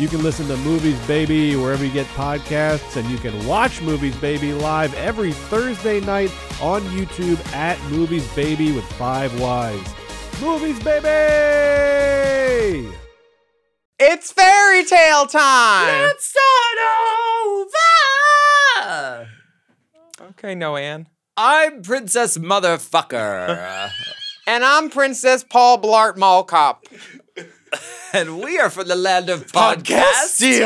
You can listen to Movies Baby wherever you get podcasts, and you can watch Movies Baby live every Thursday night on YouTube at Movies Baby with Five Wives. Movies Baby! It's fairy tale time! Let's start over! Okay, no, Anne. I'm Princess Motherfucker. And I'm Princess Paul Blart Mallcop. and we are from the land of Podcastia.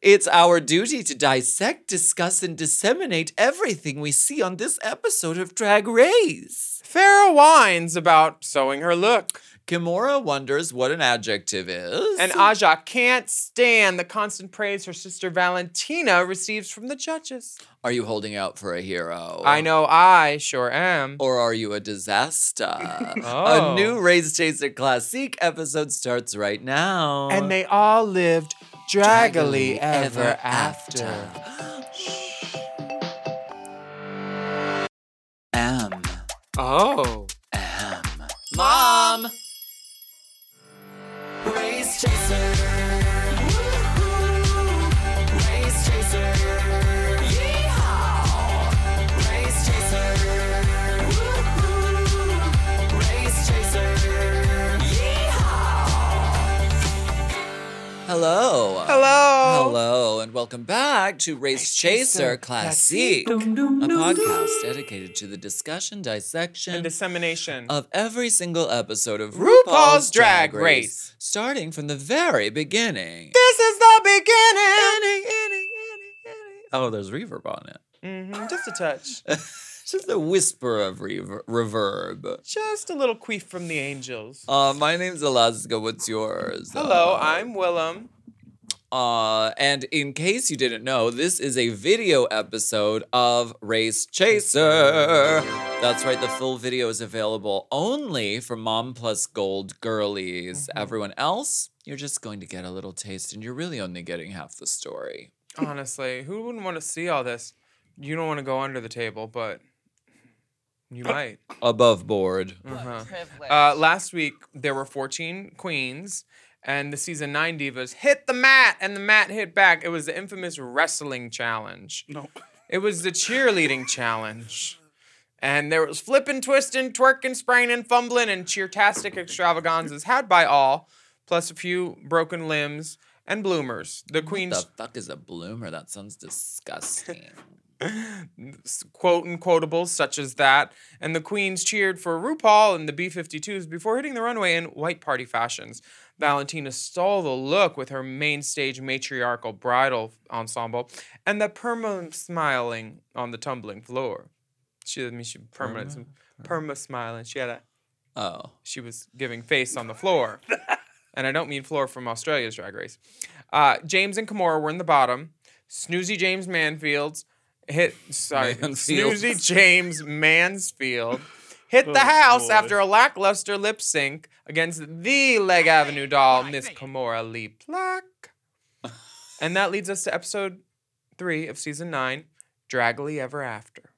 It's our duty to dissect, discuss, and disseminate everything we see on this episode of Drag Race. Farrah whines about sewing her look. Kimora wonders what an adjective is. And Aja can't stand the constant praise her sister Valentina receives from the judges. Are you holding out for a hero? I know I sure am. Or are you a disaster? oh. A new Race Chaser Classique episode starts right now. And they all lived draggily, draggily ever, ever after. after. M. Oh. M. Mom! Race Chaser. Hello. Hello. Hello, and welcome back to Race, Chaser Classique, a podcast dedicated to the discussion, dissection, and dissemination of every single episode of RuPaul's, RuPaul's Drag, Drag Race, Race, starting from the very beginning. This is the beginning. Oh, there's reverb on it. Mm-hmm, just a touch. just a whisper of rever- reverb. Just a little queef from the angels. Uh, my name's Alaska. What's yours? Hello, uh, I'm Willam. Uh, and in case you didn't know, this is a video episode of Race Chaser. That's right, the full video is available only for Mom Plus Gold girlies. Mm-hmm. Everyone else, you're just going to get a little taste, and you're really only getting half the story. Honestly, who wouldn't want to see all this? You don't want to go under the table, but you might. Above board. Uh-huh. Uh, last week, there were 14 queens and the season nine divas hit the mat and the mat hit back. It was the infamous wrestling challenge. No. It was the cheerleading challenge. And there was flipping, twisting, twerking, spraining, and fumbling, and cheertastic extravaganzas had by all, plus a few broken limbs and bloomers. The queens. What the fuck is a bloomer? That sounds disgusting. Quote and quotables such as that, and the queens cheered for RuPaul and the B 52s before hitting the runway in white party fashions. Valentina stole the look with her main stage matriarchal bridal ensemble and the perma smiling on the tumbling floor. She, I mean, she permanent, perma, perma smiling. She had a. Oh. She was giving face on the floor. and I don't mean floor from Australia's Drag Race. Uh, Jaymes and Kimora were in the bottom. Snoozy James Manfields hit sorry Mansfield. Snoozy Jaymes Mansfield hit the oh, house boy. after a lackluster lip sync against the Leg Avenue doll Miss Kimora Lee Blac. and that leads us to episode three of season nine, Draggily Ever After.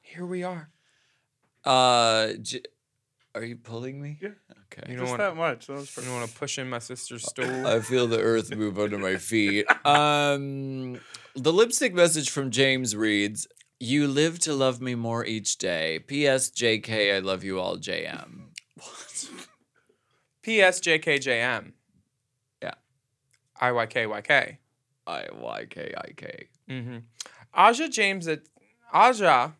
Here we are. Uh, j- are you pulling me? Yeah. Okay. You don't Just want that much. That was you don't want to push in my sister's stool. I feel the earth move under my feet. Um, the lipstick message from Jaymes reads, "You live to love me more each day." P.S. J.K. I love you all. J.M. What? P.S. J.K. J.M. Yeah. I.Y.K. Y.K. I.Y.K. I.K. Mm-hmm. Aja James at Aja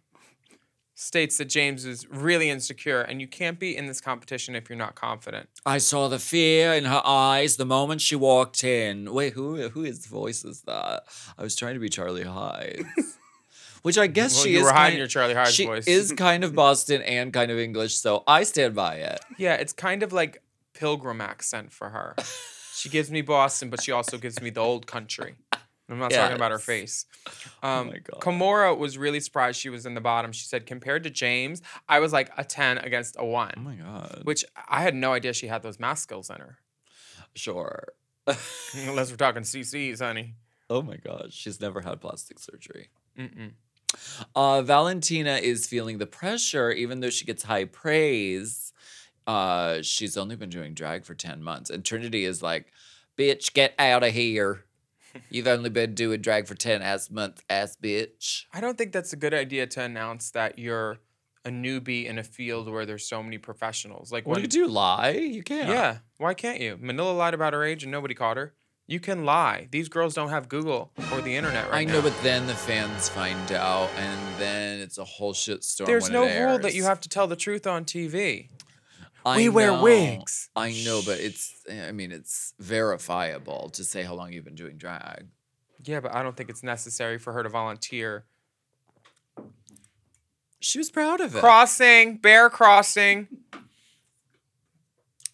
states that Jaymes is really insecure, and you can't be in this competition if you're not confident. I saw the fear in her eyes the moment she walked in. Wait, who whose voice is that? I was trying to be Charlie Hides. Which I guess Well, she you is were hiding kind- your Charlie Hides she voice. is kind of Boston and kind of English, so I stand by it. Yeah, it's kind of like pilgrim accent for her. she gives me Boston, but she also gives me the old country. I'm not talking about her face. Um, my God. Kimora was really surprised she was in the bottom. She said, compared to Jaymes, I was like a 10 against a 1, Oh my god. which I had no idea she had those math skills in her. Sure. Unless we're talking CCs, honey. Oh my gosh, she's never had plastic surgery. Mm-mm. Uh, Valentina is feeling the pressure, even though she gets high praise. Uh, she's only been doing drag for 10 months. And Trinity is like, bitch, get out of here. You've only been doing drag for 10 ass months, ass bitch. I don't think that's a good idea to announce that you're a newbie in a field where there's so many professionals. Like What do you do? Lie? You can't. Yeah. Why can't you? Manila lied about her age and nobody caught her. You can lie. These girls don't have Google or the internet right now. I now. know, but then the fans find out, and then it's a whole shit storm. There's when no rule that you have to tell the truth on TV. I We wear wigs. I know, but it's. Eh, I mean, it's verifiable to say how long you've been doing drag. Yeah, but I don't think it's necessary for her to volunteer. She was proud of it. Crossing, bear crossing.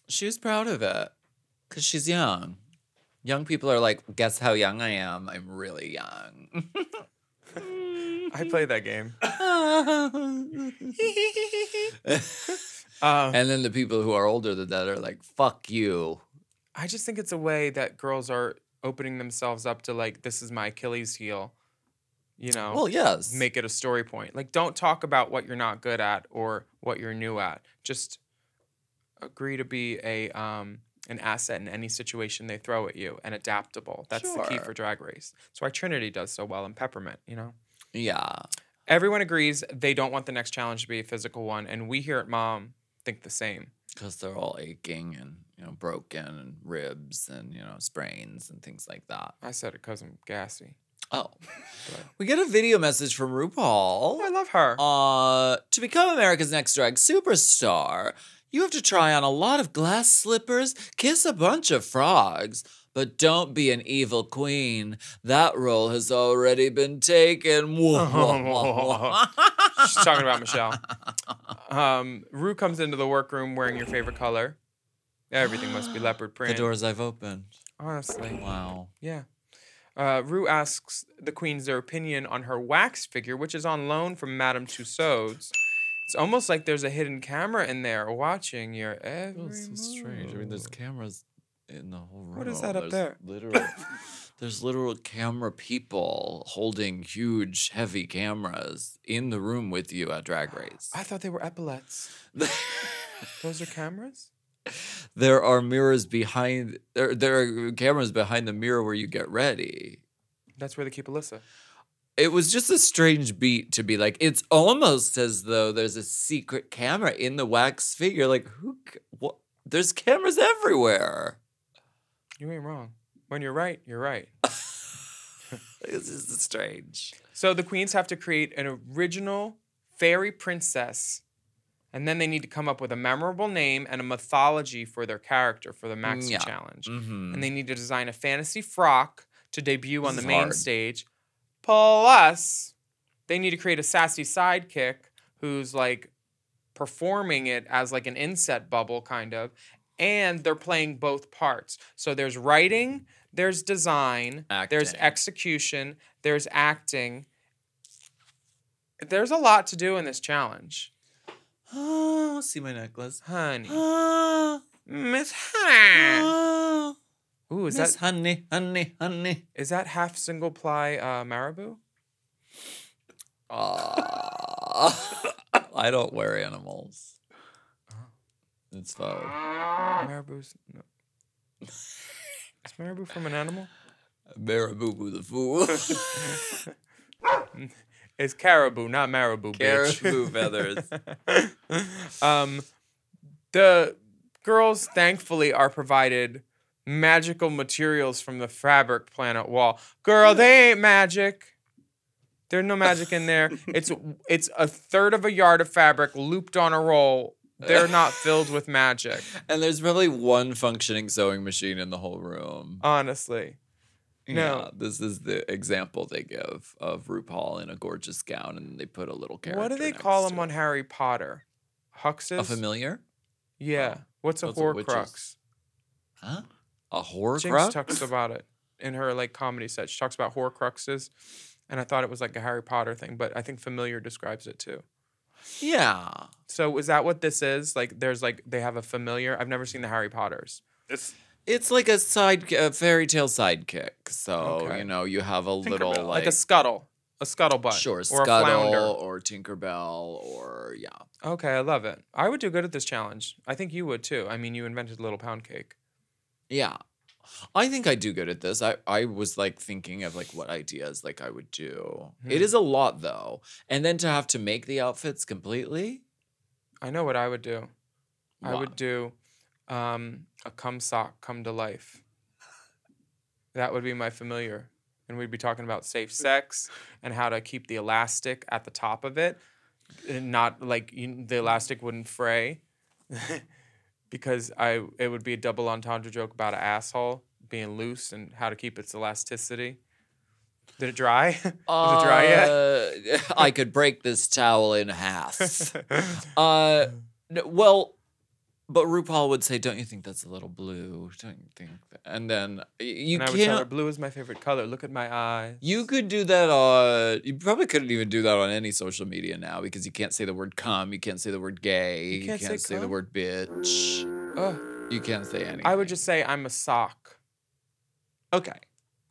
She was proud of it because she's young. Young people are like, guess how young I am? I'm really young. I play that game. Um, and then the people who are older than that are like, fuck you. I just think it's a way that girls are opening themselves up to like, this is my Achilles heel. You know, Well, yes. make it a story point. Like, don't talk about what you're not good at or what you're new at. Just agree to be a um, an asset in any situation they throw at you and adaptable. That's the key for Drag Race. That's why Trinity does so well in Peppermint. You know, yeah. everyone agrees they don't want the next challenge to be a physical one, and we here at Mom think the same. Because they're all aching and, you know, broken and ribs and, you know, sprains and things like that. I said it because I'm gassy. Oh. we get a video message from RuPaul. Oh, I love her. Uh, to become America's Next Drag Superstar, you have to try on a lot of glass slippers, kiss a bunch of frogs, but don't be an evil queen. That role has already been taken. She's talking about Michelle. Um, Ru comes into the workroom wearing your favorite color. Everything must be leopard print. the doors I've opened. Honestly, Wow. yeah. Uh, Ru asks the queens their opinion on her wax figure, which is on loan from Madame Tussauds. It's almost like there's a hidden camera in there watching your every That's so strange. I mean, there's cameras in the whole room. What is that up There's there? Literal, there's literal camera people holding huge, heavy cameras in the room with you at Drag Race. I thought they were epaulets. Those are cameras? there are mirrors behind. There, there are cameras behind the mirror where you get ready. That's where they keep Alyssa. It was just a strange beat to be like. It's almost as though there's a secret camera in the wax figure. Like who? What? There's cameras everywhere. You ain't wrong. When you're right, you're right. This is strange. So the queens have to create an original fairy princess, and then they need to come up with a memorable name and a mythology for their character for the Maxi Yeah. Challenge. Mm-hmm. And they need to design a fantasy frock to debut on This the is main hard. stage. Plus, they need to create a sassy sidekick who's like performing it as like an inset bubble kind of. And they're playing both parts. So there's writing, there's design, there's execution, there's acting. There's a lot to do in this challenge. Oh, see my necklace. Honey. Oh, Miss Honey. oh. Ooh, is Miss that honey, honey, honey. is that half single ply uh, marabou? Ah. I don't wear animals. It's faux. Marabou's no. Is marabou from an animal? Marabou the fool. It's caribou, not marabou, bitch. Caribou feathers. um, the girls thankfully are provided magical materials from the fabric planet wall. Girl, they ain't magic. There's no magic in there. It's it's a third of a yard of fabric looped on a roll. They're not filled with magic, And there's probably one functioning sewing machine in the whole room. honestly. no. Yeah, this is the example they give of RuPaul in a gorgeous gown, and they put a little character. What do they call them on Harry Potter? Huxes. A familiar? Yeah. What's a those are witches. Horcrux? Huh? A Horcrux? Jinkx talks about it in her like comedy set. She talks about Horcruxes, and I thought it was like a Harry Potter thing, but I think familiar describes it too. Yeah. So is that what this is? Like, there's like they have a familiar. I've never seen the Harry Potters. It's It's like a side, a fairy tale sidekick. So Okay. you know, you have a little Tinkerbell. like, like a scuttle, a scuttlebutt, sure or a scuttle flounder. or Tinkerbell or yeah. Okay, I love it. I would do good at this challenge. I think you would too. I mean, you invented little pound cake. Yeah. I think I do good at this. I, I was like thinking of like what ideas like I would do. It Hmm. is a lot though. And then to have to make the outfits completely. I know what I would do. I would do um, a cum sock come to life. That would be my familiar. And we'd be talking about safe sex and how to keep the elastic at the top of it, and not like you, the elastic wouldn't fray. because I it would be a double entendre joke about an asshole being loose and how to keep its elasticity. Did it dry? Was it dry yet? Uh, I could break this towel in half. uh, well, but RuPaul would say, "Don't you think that's a little blue? Don't you think?" That? And then you and I would tell her, can't. blue is my favorite color. Look at my eyes. You could do that on. You probably couldn't even do that on any social media now because you can't say the word "cum," you can't say the word "gay," You can't say the cum? word "bitch." Ugh. You can't say anything. I would just say I'm a sock. okay.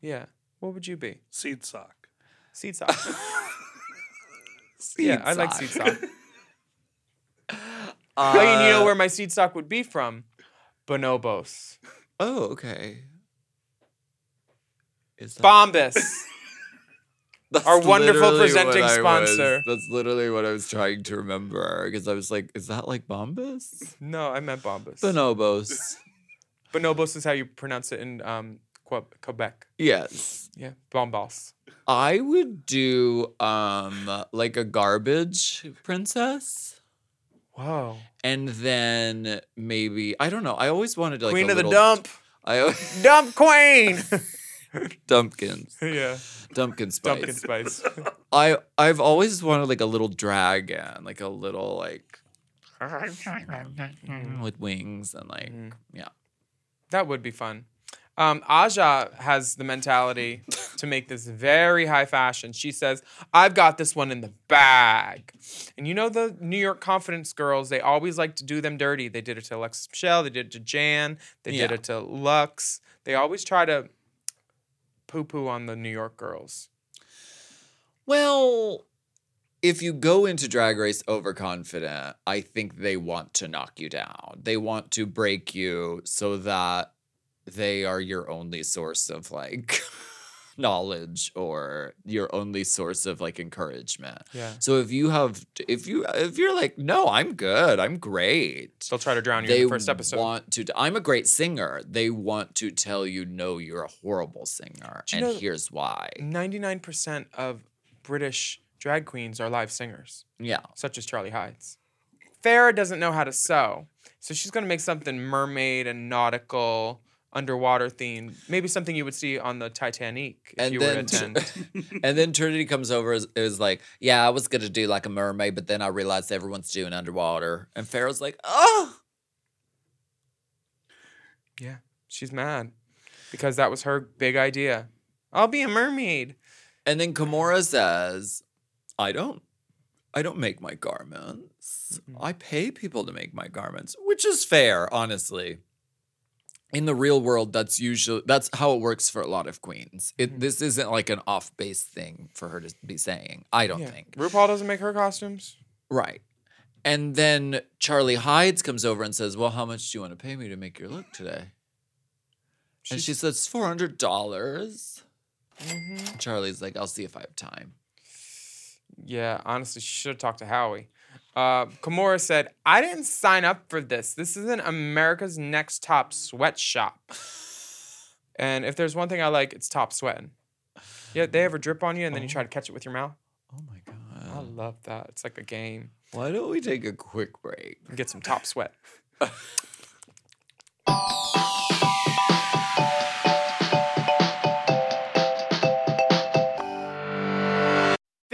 Yeah. What would you be? seed sock. Seed sock. yeah, I like seed sock. Uh, oh, and you know where my seed stock would be from? Bonobos. Oh, okay. Is that- Bombas. That's Our wonderful literally what presenting I was- sponsor. that's literally what I was trying to remember because I was like, is that like Bombas? no, I meant Bombas. Bonobos. Bonobos is how you pronounce it in um, Que- Quebec. yes. Yeah, Bombas. I would do um like a garbage princess. Whoa. And then maybe I don't know. I always wanted to like Queen of the dump. I always, Dump queen. Dumpkins. yeah. Dumpkin spice. Dumpkin spice. I I've always wanted like a little dragon, like a little like with wings and like Mhm. yeah. That would be fun. Um, Aja has the mentality to make this very high fashion. She says, I've got this one in the bag. And you know the New York confidence girls, they always like to do them dirty. They did it to Alexis Michelle, they did it to Jan, they did it to Lux. They always try to poo poo on the New York girls. Well, if you go into Drag Race overconfident, I think they want to knock you down. They want to break you so that they are your only source of like knowledge or your only source of like encouragement. Yeah. So if you have if you if you're like, "No, I'm good. I'm great." They'll try to drown you they in the first episode. want to i'm a great singer they want to tell you no you're a horrible singer and here's why 99% of British drag queens are live singers. yeah such as Charlie Hides. Farrah doesn't know how to sew, so she's gonna make something mermaid and nautical, underwater theme. Maybe something you would see on the Titanic if and you were to then attend. and then trinity comes over is, is like yeah i was gonna do like a mermaid but then i realized everyone's doing underwater and Farrah's like oh yeah, she's mad because that was her big idea. I'll be a mermaid. and then Kimora says i don't i don't make my garments mm-hmm. i pay people to make my garments which is fair honestly in the real world that's usually that's how it works for a lot of queens it this isn't like an off base thing for her to be saying i don't Yeah. think RuPaul doesn't make her costumes. right and then charlie hides comes over and says well how much do you want to pay me to make your look today and she says $400 Mhm. charlie's like i'll see if i have time Yeah, honestly, she should have talked to Howie. Uh, Kimora said, I didn't sign up for this. This isn't America's Next Top Sweatshop. And if there's one thing I like, it's top sweating. Yeah, they ever drip on you and then you try to catch it with your mouth. Oh my God. I love that. It's like a game. Why don't we take a quick break? And get some top sweat.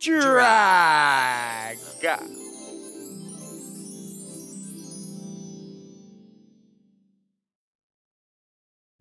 drag.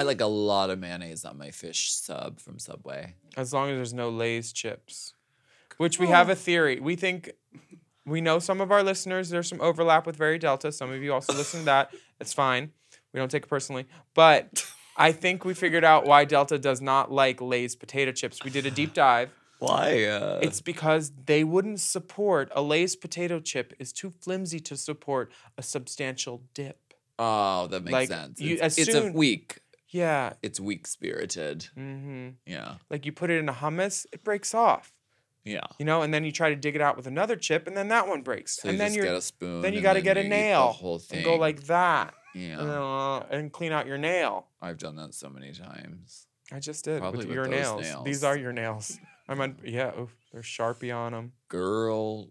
I like a lot of mayonnaise on my fish sub from Subway. As long as there's no Lay's chips, which we have a theory. We think we know some of our listeners. There's some overlap with Very Delta. Some of you also listen to that. It's fine. We don't take it personally. But I think we figured out why Delta does not like Lay's potato chips. We did a deep dive. Why? Uh, It's because they wouldn't support a Lay's potato chip is too flimsy to support a substantial dip. oh, that makes like, sense. you- it's as it's a soon- weak. Yeah. It's weak spirited. hmm Yeah. Like you put it in a hummus, it breaks off. Yeah. You know, and then you try to dig it out with another chip, and then that one breaks. So and you then you're get a spoon. then you got to get a nail The whole thing. and go like that, Yeah. and, uh, and clean out your nail. I've done that so many times. I just did Probably with with your nails. nails. These are your nails. I'm on. Yeah, oof, there's sharpie on them. Girl,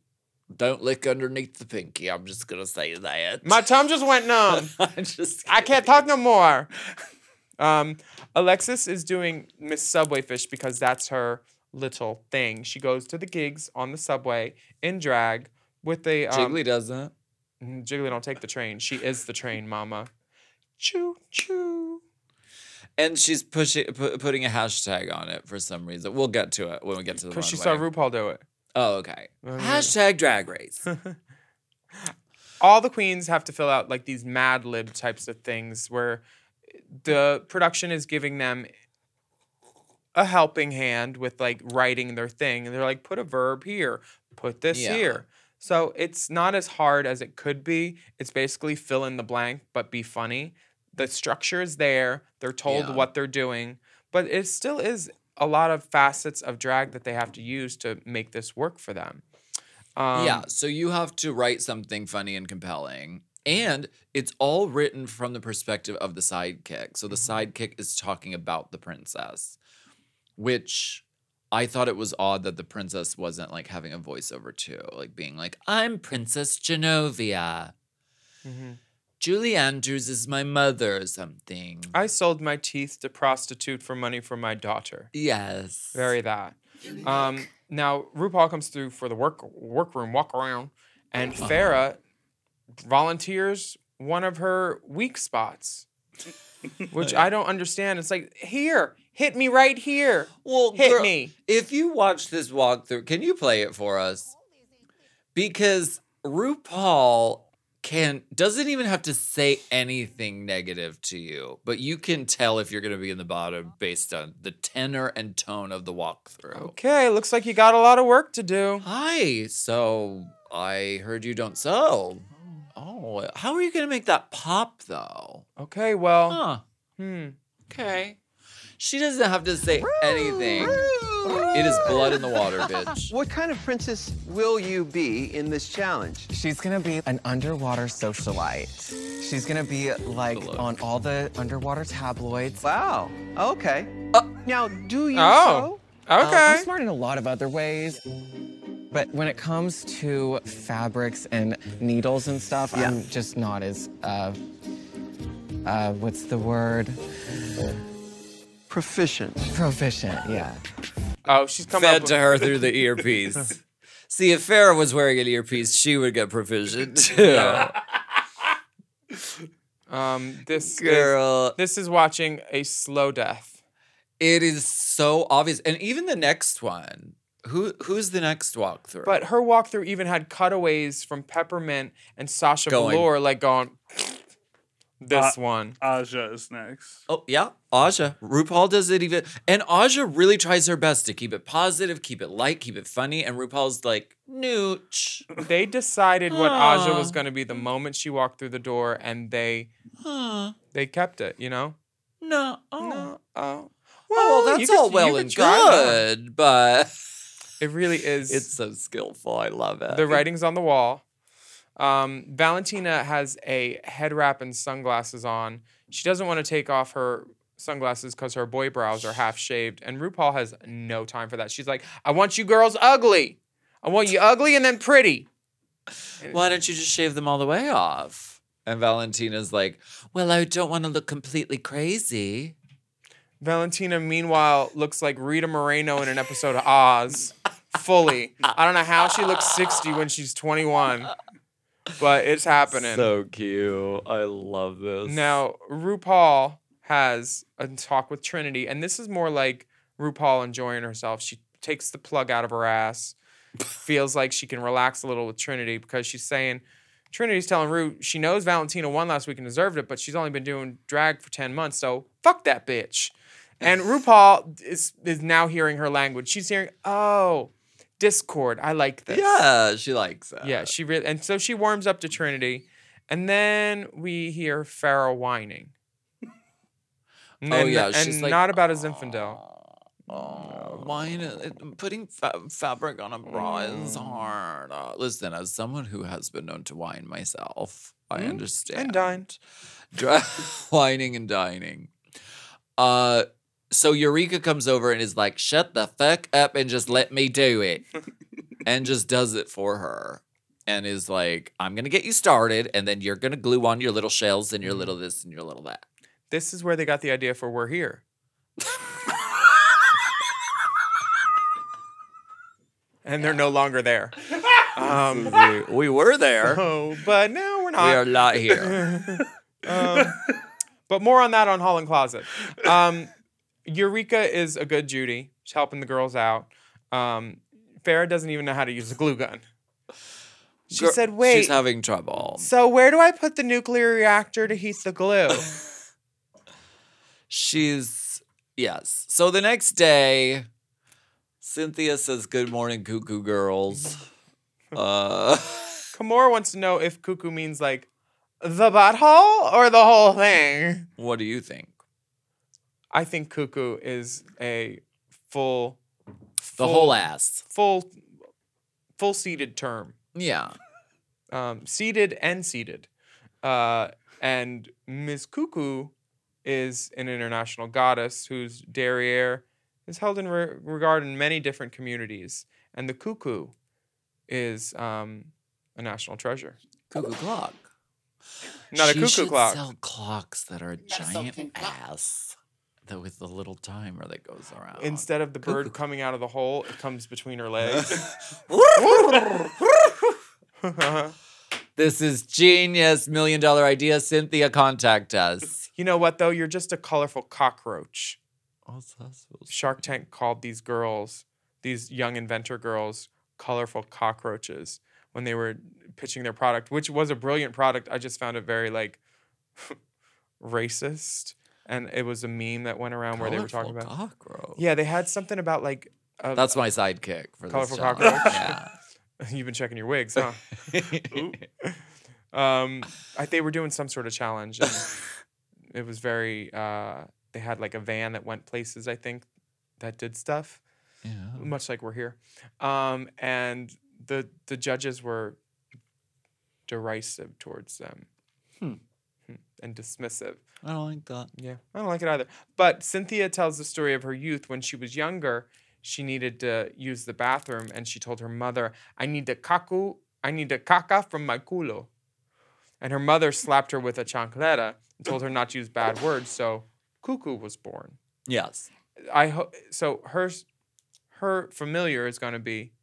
don't lick underneath the pinky. I'm just gonna say that. My tongue just went numb. I'm just. I can't talk no more. Um, Alexis is doing Miss Subway Fish because that's her little thing. She goes to the gigs on the subway in drag with a um, Jiggly doesn't. Mm, Jiggly don't take the train. She is the train, mama. Choo choo. And she's pushing, pu- putting a hashtag on it for some reason. We'll get to it when we get to the Because she saw RuPaul do it. Oh, okay. Uh, Hashtag drag race. All the queens have to fill out like these Mad Lib types of things where the production is giving them a helping hand with like writing their thing. And they're like, put a verb here, put this Yeah. here. So it's not as hard as it could be. It's basically fill in the blank, but be funny. The structure is there. They're told Yeah. what they're doing, but it still is a lot of facets of drag that they have to use to make this work for them. Um, yeah, so you have to write something funny and compelling. And it's all written from the perspective of the sidekick. So the Mm-hmm. sidekick is talking about the princess, which I thought it was odd that the princess wasn't like having a voiceover too, like being like, I'm Princess Genovia. mhm. Julie Andrews is my mother or something. I sold my teeth to prostitute for money for my daughter. yes. Very that. Um, now RuPaul comes through for the work workroom walk around, and Uh-huh. Farrah volunteers one of her weak spots, which I don't understand. It's like here, hit me right here, Well, hit girl, me. If you watch this walkthrough, can you play it for us? Because RuPaul can doesn't even have to say anything negative to you, but you can tell if you're going to be in the bottom based on the tenor and tone of the walkthrough. Okay, looks like you got a lot of work to do. Hi. So I heard you don't sew. Oh, how are you going to make that pop though? Okay, well, Huh. hmm. Okay. She doesn't have to say anything. It is blood in the water, bitch. What kind of princess will you be in this challenge? She's gonna be an underwater socialite. She's gonna be like Hello. on all the underwater tabloids. Wow. Okay. now, do you Oh. sew? Um, Okay. I'm smart in a lot of other ways. But when it comes to fabrics and needles and stuff, Yeah. I'm just not as, uh, uh, what's the word? Proficient. Proficient, yeah. oh, she's coming up fed with- to her through the earpiece. See, if Farrah was wearing an earpiece, she would get proficient too. Um, this is, Girl, this is watching a slow death. it is so obvious. And even the next one. Who who's the next walkthrough? But her walkthrough even had cutaways from Peppermint and Sasha Going- Velour, like going, this Uh, one. Aja is next. Oh yeah, Aja. RuPaul does it even, and Aja really tries her best to keep it positive, keep it light, keep it funny. And RuPaul's like, nooch. They decided what Aja was going to be the moment she walked through the door, and they Huh, they kept it. You know. no. Oh. No. Oh. Well, you that's could- all you well and good, but It really is. it's so skillful. I love it. the writing's on the wall. Um, Valentina has a head wrap and sunglasses on. She doesn't want to take off her sunglasses because her boy brows are half shaved, and RuPaul has no time for that. She's like, "I want you girls ugly. I want you ugly and then pretty." Why don't you just shave them all the way off? And Valentina's like, well, I don't want to look completely crazy. Valentina, meanwhile, looks like Rita Moreno in an episode of Oz, fully. I don't know how she looks 60 when she's 21, but it's happening. So cute. I love this. Now, RuPaul has a talk with Trinity, and this is more like RuPaul enjoying herself. She takes the plug out of her ass, feels like she can relax a little with Trinity because she's saying, Trinity's telling Ru she knows Valentina won last week and deserved it, but she's only been doing drag for 10 months, so fuck that bitch. And RuPaul is, is now hearing her language. She's hearing, oh, Discord. I like this. Yeah, she likes it. Yeah, she really, and so she warms up to Trinity, and then we hear Farrah whining. And Oh, yeah, and she's like, not about a Zinfandel. Oh, wine, it- putting fa- fabric on a bra is Mm. hard. Uh, listen, as someone who has been known to wine myself, I Mm, understand. And dined. Dra- whining and dining. Uh, so Eureka comes over and is like, "Shut the fuck up and just let me do it," and just does it for her, and is like, "I'm gonna get you started, and then you're gonna glue on your little shells and your Mm. little this and your little that." This is where they got the idea for "We're Here," and they're no longer there. Um, we, we were there. oh, but now we're not. we are not here. um, but more on that on Holland Closet. Um, Eureka is a good Judy. She's helping the girls out. Um, Farrah doesn't even know how to use a glue gun. She Girl- said, "Wait, she's having trouble. so where do I put the nuclear reactor to heat the glue?" She's yes. So the next day, Cynthia says, "Good morning, cuckoo girls." Uh, Kimora wants to know if cuckoo means like the butthole or the whole thing. what do you think? I think cuckoo is a full, The whole ass. full, full seated term. Yeah. um, seated and seated. Uh, and Ms. Cuckoo is an international goddess whose derriere is held in re- regard in many different communities. And the cuckoo is um, a national treasure. Cuckoo clock. Not a She cuckoo should clock. Sell clocks that are a giant ass, that with the little timer that goes around. Instead of the bird Cuckoo. coming out of the hole, it comes between her legs. this is genius, million dollar idea. Cynthia, contact us. you know what, though? You're just a colorful cockroach. What's that supposed to- Shark Tank called these girls, these young inventor girls, colorful cockroaches when they were pitching their product, which was a brilliant product. I just found it very like racist, and it was a meme that went around where they were talking about. cockroach. Yeah, they had something about like. A, That's my sidekick for Colorful this job. cockroach? Yeah. You've been checking your wigs, huh? um, I, they were doing some sort of challenge. And it was very. Uh, they had like a van that went places. I think that did stuff. yeah. much like we're here. Um, and the the judges were derisive towards them Hmm. And dismissive. I don't like that. Yeah, I don't like it either. But Cynthia tells the story of her youth when she was younger. She needed to use the bathroom, and she told her mother, "I need to cacu, I need to caca from my culo." And her mother slapped her with a chancleta and told her not to use bad words. So cuckoo was born. Yes. I hope so. Her her familiar is going to be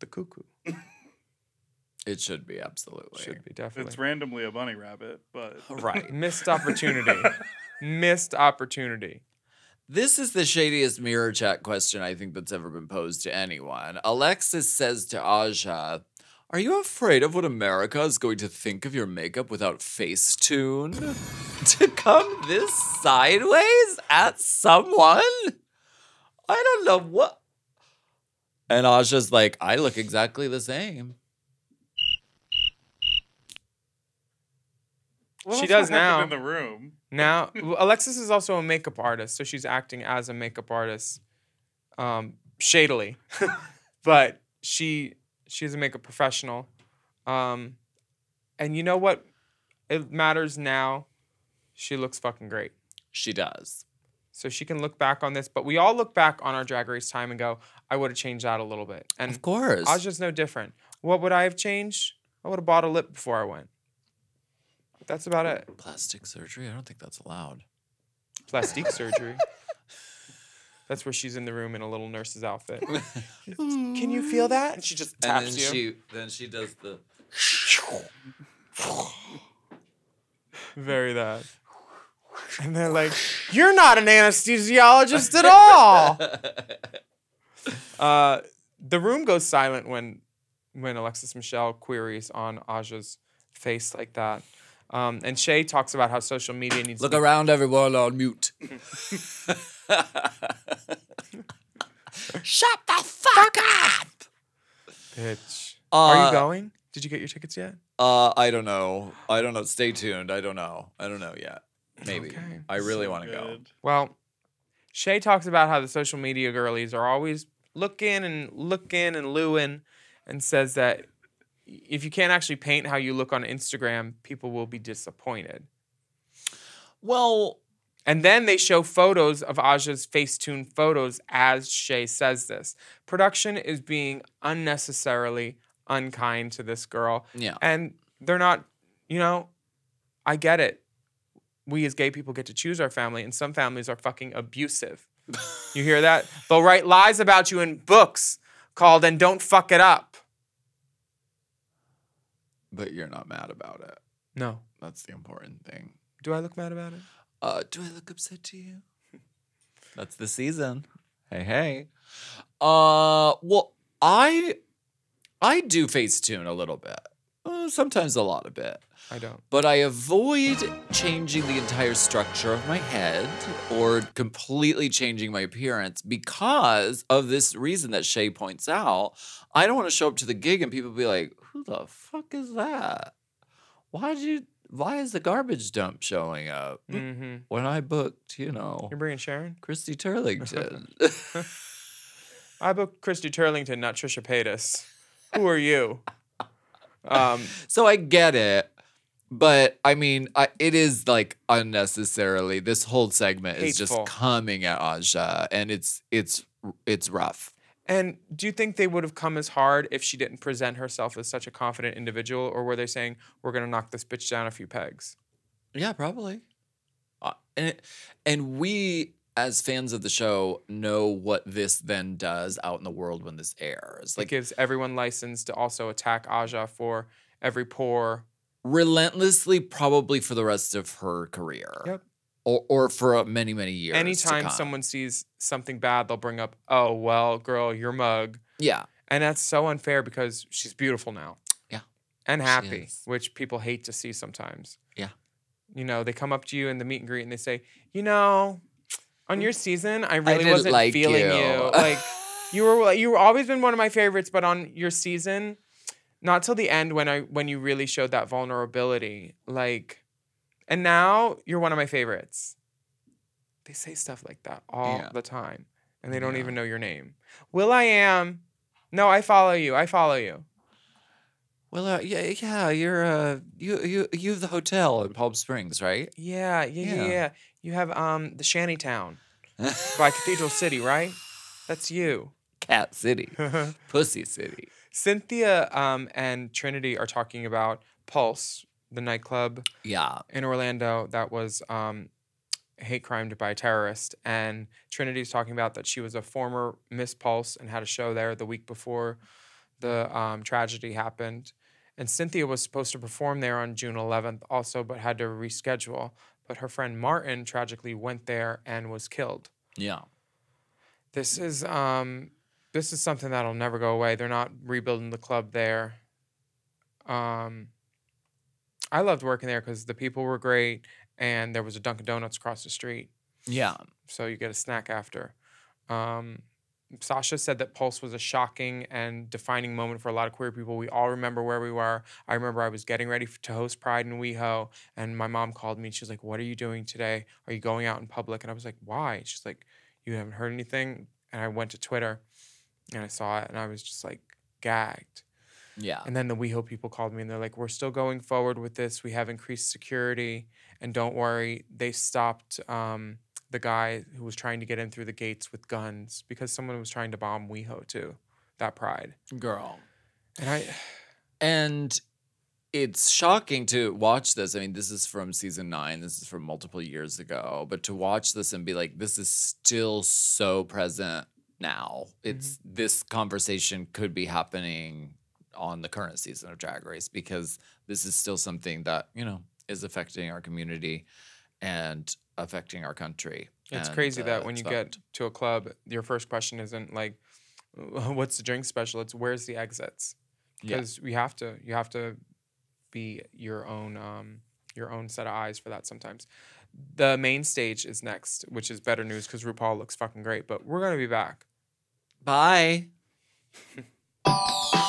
the cuckoo. It should be absolutely. Should be definitely It's randomly a bunny rabbit, but Right. missed opportunity. missed opportunity. This is the shadiest mirror chat question I think that's ever been posed to anyone. Alexis says to Aja, Are you afraid of what America is going to think of your makeup without Facetune? to come this sideways at someone? I don't know what. And Aja's like, I look exactly the same. What She does now. in the room. Now Alexis is also a makeup artist, so she's acting as a makeup artist, um, shadily, but she she's a makeup professional, um, and you know what? It matters now. She looks fucking great. She does. So she can look back on this, but we all look back on our drag race time and go, I would have changed that a little bit. And Of course. Aja's no different. What would I have changed? I would have bought a lip before I went. But that's about it. Plastic surgery? I don't think that's allowed. Plastic surgery. That's where she's in the room in a little nurse's outfit. Can you feel that? And she just And taps then you. she then she does the Very that. And they're like, You're not an anesthesiologist at all. uh, the room goes silent when when Alexis Michelle queries on Aja's face like that. Um, and Shea talks about how social media needs Look to be around, everyone on mute. Shut the fuck up! bitch. Are Uh, you going? Did you get your tickets yet? Uh, I don't know. I don't know. Stay tuned. I don't know. I don't know yet. Maybe. Okay. I really So want to go. Well, Shea talks about how the social media girlies are always looking and looking and looing, and says that if you can't actually paint how you look on Instagram, people will be disappointed. Well, And then they show photos of Aja's Facetune photos as Shea says this. Production is being unnecessarily unkind to this girl. Yeah. And they're not, you know, I get it. We as gay people get to choose our family, and some families are fucking abusive. You hear that? They'll write lies about you in books called And Don't Fuck It Up. But you're not mad about it. No. That's the important thing. Do I look mad about it? Uh, do I look upset to you? That's the season. Hey, hey. Uh, well, I I do Facetune a little bit. Uh, sometimes a lot of it. I don't. But I avoid changing the entire structure of my head or completely changing my appearance because of this reason that Shea points out. I don't want to show up to the gig and people be like, "Who the fuck is that? Why'd you? Why is the garbage dump showing up?" Mm-hmm. When I booked, you know, You're bringing Sharon? Christy Turlington. I booked Christy Turlington, not Trisha Paytas. Who are you? Um, So I get it, but I mean, I, it is like unnecessarily. This whole segment is just coming at Aja, and it's it's it's rough. And do you think they would have come as hard if she didn't present herself as such a confident individual, or were they saying we're gonna knock this bitch down a few pegs? Yeah, probably. Uh, and it, and we as fans of the show know what this then does out in the world when this airs. It Like gives everyone license to also attack Aja for every poor. relentlessly, probably for the rest of her career. Yep. Or, or for uh, many many years. Anytime someone sees something bad, they'll bring up, "Oh well, girl, your mug," yeah, and that's so unfair because she's beautiful now. Yeah. and happy, which people hate to see sometimes. Yeah. you know, they come up to you in the meet and greet and they say, "You know, on your season, I really didn't wasn't like feeling you. you." Like you were like you were always been one of my favorites, but on your season, not till the end when I when you really showed that vulnerability. Like, and now you're one of my favorites." They say stuff like that all Yeah. the time, and they don't Yeah. even know your name. Will I am. No, I follow you. I follow you. Well, uh, yeah, yeah, you're uh, you you you have the hotel in Palm Springs, right? Yeah, yeah, yeah, Yeah. You have um the Shantytown by Cathedral City, right? That's you. Cat City, Pussy City. Cynthia um and Trinity are talking about Pulse, the nightclub Yeah, in Orlando that was um hate crimed by a terrorist and Trinity's talking about that she was a former Miss Pulse and had a show there the week before the um, tragedy happened. And Cynthia was supposed to perform there on June 11th also, but had to reschedule. But her friend Martin tragically went there and was killed. yeah. This is um, this is something that'll never go away. They're not rebuilding the club there. Um, I loved working there because the people were great, and there was a Dunkin' Donuts across the street, Yeah. so you get a snack after. Um, Sasha said that Pulse was a shocking and defining moment for a lot of queer people. We all remember where we were. I remember I was getting ready to host Pride in WeHo, and my mom called me. and She was like, "What are you doing today? Are you going out in public?" And I was like, "Why?" She's like, "You haven't heard anything?" And I went to Twitter, and I saw it, and I was just like gagged. Yeah. And then the WeHo people called me, and they're like, "We're still going forward with this. We have increased security, and don't worry, they stopped." Um, the guy who was trying to get in through the gates with guns because someone was trying to bomb WeHo too, that pride. Girl. And I, And it's shocking to watch this. I mean, this is from season nine. This is from multiple years ago. But to watch this and be like, this is still so present now. It's this conversation could be happening on the current season of Drag Race because this is still something that, you know, is affecting our community and affecting our country. it's And, crazy that uh, when you get to a club, your first question isn't like, "What's the drink special?" It's where's the exits? Yeah. Because you have to, you have to be your own, um, your own set of eyes for that sometimes. The main stage is next, which is better news because RuPaul looks fucking great. But we're gonna be back. Bye.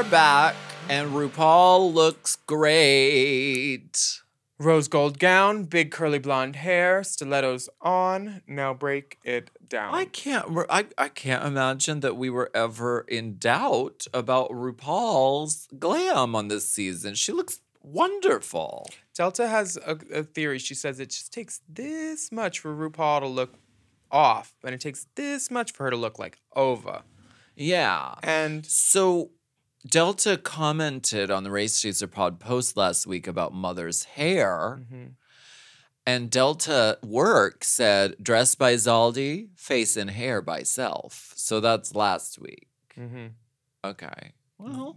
are back, and RuPaul looks great. Rose gold gown, big curly blonde hair, stilettos on. Now break it down. I can't. I, I can't imagine that we were ever in doubt about RuPaul's glam on this season. She looks wonderful. Delta has a, a theory. She says it just takes this much for RuPaul to look off, and it takes this much for her to look like Ova. Yeah. And So Delta commented on the Race Chaser Pod post last week about Mother's hair. And Delta Work said dress by Zaldy, face and hair by self. So that's last week. mhm. Okay. Well,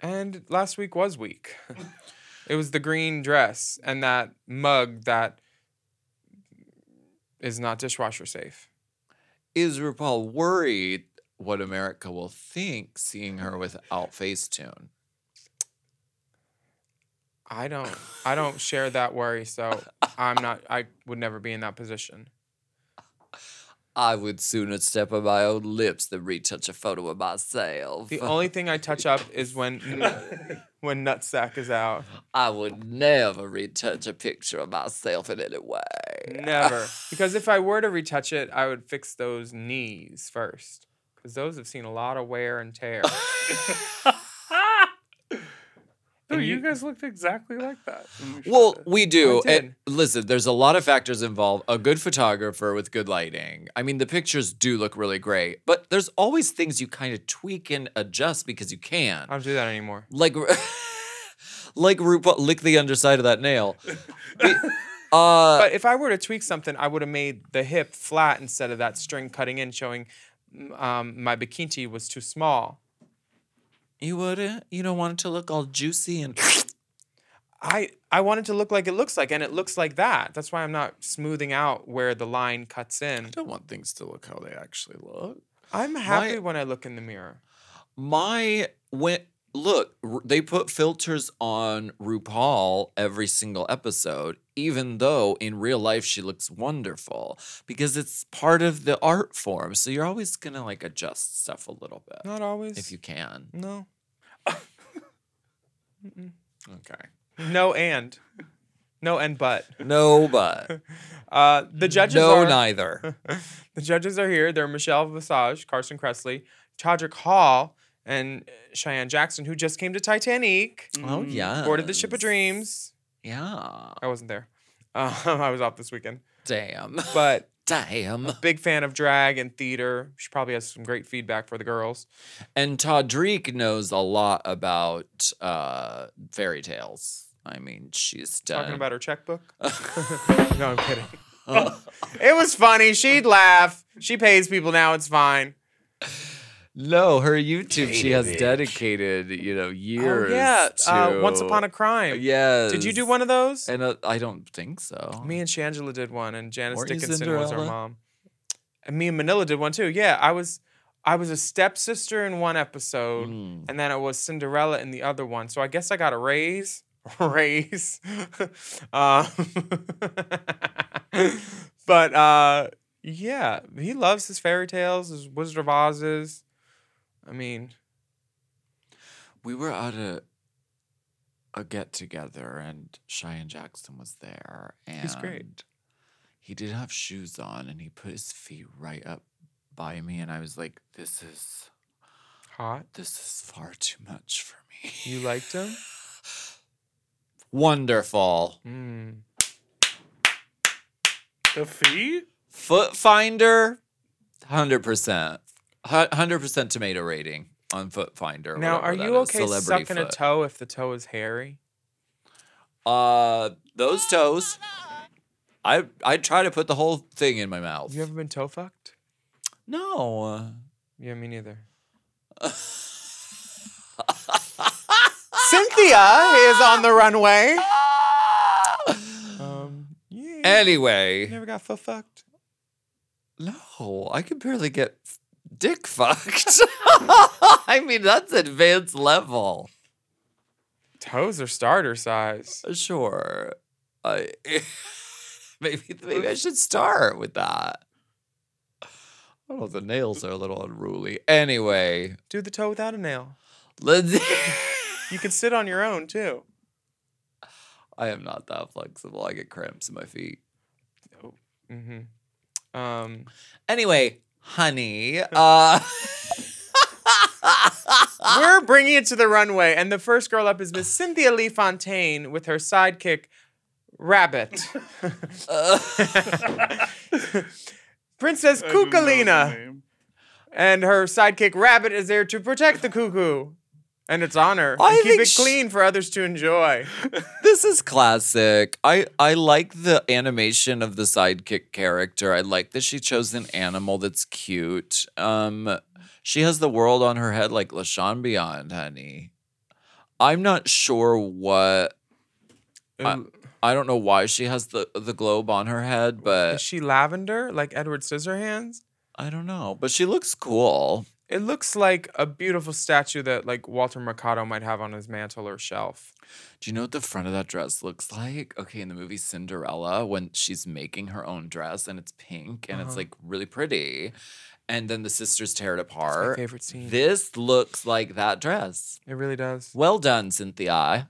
And last week was weak. it was the green dress and that mug that is not dishwasher safe. Is RuPaul worried what America will think seeing her without Facetune? I don't I don't share that worry, so I'm not I would never be in that position. I would sooner step on my own lips than retouch a photo of myself. The only thing I touch up is when when nutsack is out. I would never retouch a picture of myself in any way. Never. Because if I were to retouch it, I would fix those knees first. Because those have seen a lot of wear and tear. And you, you- guys looked exactly like that. we Well, it. we do. And listen, there's a lot of factors involved. A good photographer with good lighting. I mean, the pictures do look really great, but there's always things you kind of tweak and adjust because you can. I don't do that anymore. Like, like RuPaul, lick the underside of that nail. It- uh, But if I were to tweak something, I would have made the hip flat instead of that string cutting in, showing um, my bikini was too small. you wouldn't. You don't want it to look all juicy and. I I want it to look like it looks like, and it looks like that. That's why I'm not smoothing out where the line cuts in. I don't want things to look how they actually look. I'm happy when I look in the mirror. My when look, they put filters on RuPaul every single episode, even though in real life she looks wonderful because it's part of the art form. So you're always gonna like adjust stuff a little bit Not always. if you can. no. Okay. No and. No and but. No, but Uh, the judges no, are neither. the judges are here. They're Michelle Visage, Carson Kressley, Todrick Hall, and Cheyenne Jackson, who just came to Titanic, Oh yeah. boarded the Ship of Dreams. Yeah. I wasn't there. Um, I was off this weekend, Damn. but Damn. big fan of drag and theater. She probably has some great feedback for the girls. And Todrick knows a lot about uh, fairy tales. I mean, she's done. Talking about her checkbook. no, I'm kidding. it was funny. She'd laugh. She pays people now. It's fine. No, her YouTube, she has dedicated, you know, years. Oh yeah, uh, to- Once Upon a Crime. Yes. Did you do one of those? And uh, I don't think so. Me and Shangela did one, and Janice Weren't Dickinson was our mom. And me and Manila did one too. Yeah, I was, I was a stepsister in one episode, Mm. and then I was Cinderella in the other one. So I guess I got a raise. raise. um, but uh, yeah, he loves his fairy tales, his Wizard of Oz's. I mean, We were at a a get together, and Cheyenne Jackson was there, and He's great. He did have shoes on, and he put his feet right up by me, and I was like, "This is hot. this is far too much for me." You liked him? Wonderful. Mm. the fee? Foot Finder, hundred percent, hundred percent tomato rating on Foot Finder. Now, are you is, okay celebrity sucking a foot. toe if the toe is hairy? Uh, those toes. I I try to put the whole thing in my mouth. You ever been toe fucked? no. Yeah, me neither. Cynthia is on the runway. Um, yeah. Anyway, you never got foot fucked? no, I can barely get f- dick fucked. I mean, that's advanced level. Toes are starter size. Sure. I maybe maybe I should start with that. I don't know. The nails are a little unruly. Anyway, Do the toe without a nail. let's. You can sit on your own too. I am not that flexible. I get cramps in my feet. Mm-hmm. Um, Anyway, honey, uh, we're bringing it to the runway, and the first girl up is Miss Cynthia Lee Fontaine with her sidekick, Rabbit. Princess I didn't know the Kukalina. And her sidekick Rabbit is there to protect the cuckoo. And it's honor. I and keep it sh- clean for others to enjoy. this is classic. I I like the animation of the sidekick character. I like that she chose an animal that's cute. Um, she has the world on her head like LaShawn Beyond, honey. I'm not sure what. I, I don't know why she has the the globe on her head, but is she lavender like Edward Scissorhands? I don't know. But she looks cool. It looks like a beautiful statue that like Walter Mercado might have on his mantle or shelf. Do you know what the front of that dress looks like? Okay, in the movie Cinderella, when she's making her own dress and it's pink and it's Uh-huh. like really pretty, and then the sisters tear it apart. favorite scene. This looks like that dress. It really does. Well done, Cynthia.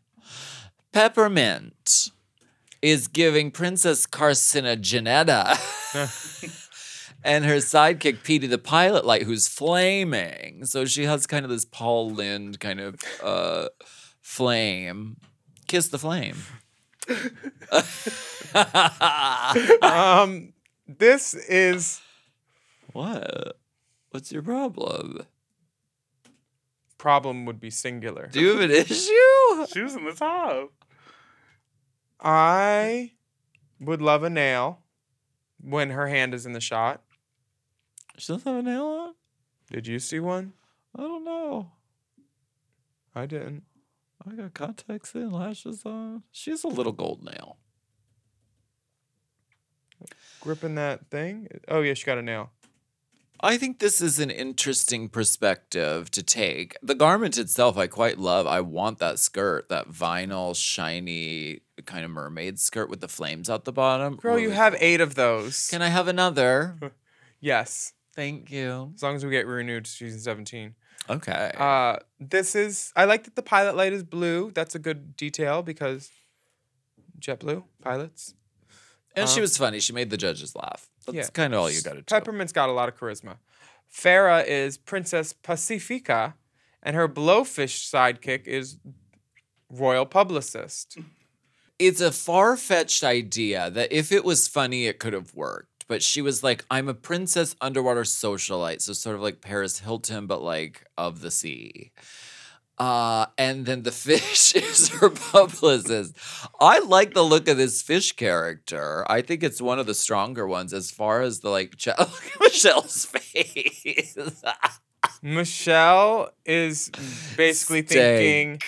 Peppermint is giving Princess Carcinogenetta and her sidekick Petey the pilot light, who's flaming. So she has kind of this Paul Lynde kind of uh, flame. Kiss the flame. um, this is what? What's your problem? problem would be singular. Do you have an issue? She was in the top. I would love a nail when her hand is in the shot. She doesn't have a nail on? Did you see one? I don't know. I didn't. I got contacts in, lashes on. She has a little gold nail. Gripping that thing. Oh yeah, she got a nail. I think this is an interesting perspective to take. The garment itself, I quite love. I want that skirt, that vinyl, shiny kind of mermaid skirt with the flames out the bottom. Girl, you have cool. eight of those. Can I have another? yes, Thank you. as long as we get renewed to season seventeen. Okay. Uh, this is. I like that the pilot light is blue. That's a good detail because JetBlue pilots. and she um, was funny. She made the judges laugh. That's Yeah. kind of all you got to do. Peppermint's got a lot of charisma. Farrah is Princess Pacifica, and her blowfish sidekick is royal publicist. it's a far fetched idea that if it was funny, it could have worked. But she was like, I'm a princess underwater socialite. So, sort of like Paris Hilton, but like of the sea. Uh, and then the fish is her publicist. I like the look of this fish character. I think it's one of the stronger ones as far as the like, Ch- Michelle's face. Michelle is basically Stank. thinking,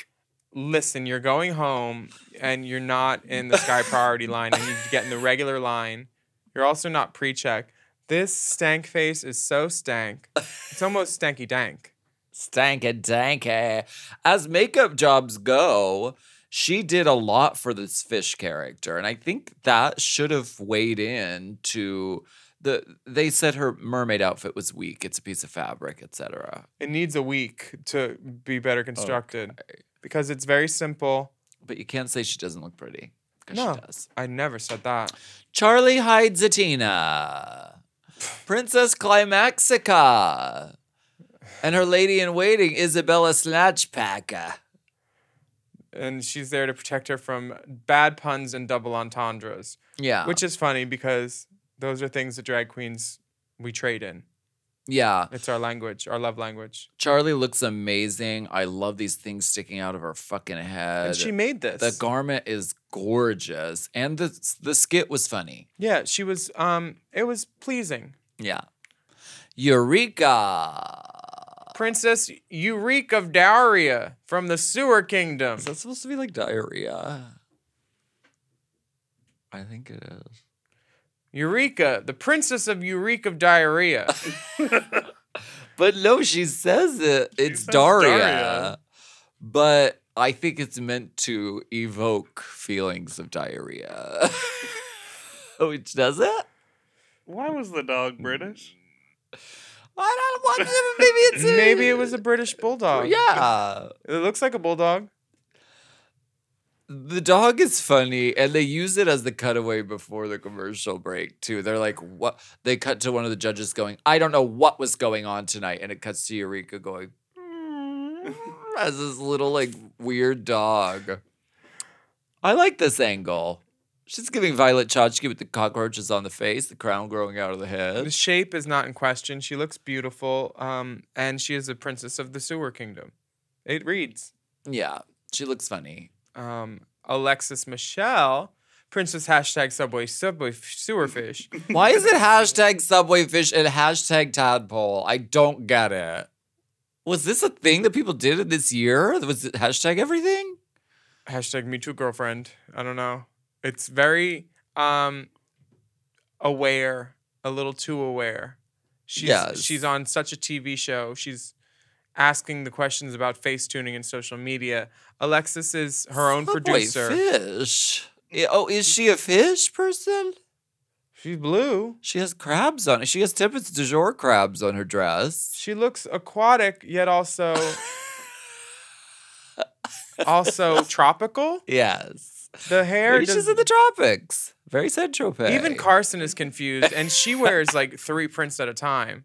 listen, you're going home and you're not in the Sky Priority line and you need to get in the regular line. You're also not pre check. This stank face is so stank. It's almost stanky dank. Stanky danky. As makeup jobs go, she did a lot for this fish character. And I think that should have weighed in to the they said her mermaid outfit was weak. It's a piece of fabric, etc. It needs a week to be better oh, constructed because it's very simple. But you can't say she doesn't look pretty. No. she does. I never said that. Charlie Hides Atina. Princess Climaxica. And her lady in waiting, Isabella Snatchpacker. And she's there to protect her from bad puns and double entendres, Yeah. which is funny because those are things that drag queens we trade in. Yeah. It's our language, our love language. Charlie looks amazing. I love these things sticking out of her fucking head. And she made this. the garment is gorgeous, and the the skit was funny. yeah, she was. Um, it was pleasing. Yeah. Eureka. Princess Eureka of Daria from the Sewer Kingdom. Is that supposed to be like diarrhea? I think it is. Eureka, the Princess of Eureka of Diarrhea. But no, she says it. It's says Daria. Daria. But I think it's meant to evoke feelings of diarrhea. Which does it? Why was the dog British? I don't want to. Maybe it's a- Maybe it was a British bulldog. Yeah. It looks like a bulldog. The dog is funny, and they use it as the cutaway before the commercial break too. They're like, "What?" They cut to one of the judges going, "I don't know what was going on tonight," and it cuts to Eureka going, as this little like weird dog. I like this angle. She's giving Violet Chachki with the cockroaches on the face, the crown growing out of the head. The shape is not in question. She looks beautiful. Um, and she is a princess of the Sewer Kingdom. It reads. Yeah, she looks funny. Um, Alexis Michelle, Princess hashtag Subway Subway Sewer Fish. Why is it hashtag Subway Fish and hashtag Tadpole? I don't get it. Was this a thing that people did in this year? Was it hashtag everything? Hashtag me too girlfriend. I don't know. It's very um aware, a little too aware. She's Yes. she's on such a TV show. She's asking the questions about face tuning and social media. Alexis is her own Subway producer. Fish. Oh, is she a fish person? She's blue. She has crabs on it. She has Tippets du jour crabs on her dress. She looks aquatic yet also also tropical. Yes. The hair Maybe does, she's in the tropics. Very Saint even Carson is confused and she wears like three prints at a time.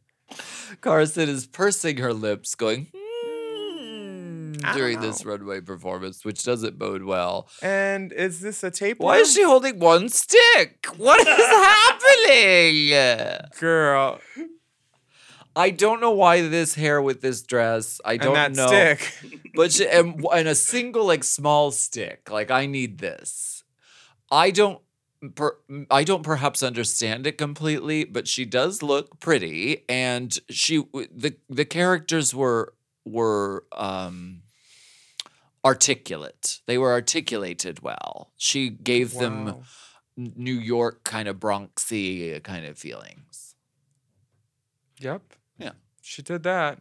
Carson is pursing her lips, going "Hmm," during this runway performance, which doesn't bode well. And is this a tape? Why is she holding one stick? What is happening? girl? I don't know why this hair with this dress. I don't and that know. stick. But she, and, and a single like small stick. Like I need this. I don't. Per, I don't perhaps understand it completely, but she does look pretty, and she the the characters were were um articulate. They were articulated well. She gave them Wow. N- New York kind of Bronxy kind of feelings. Yep. Yeah. She did that.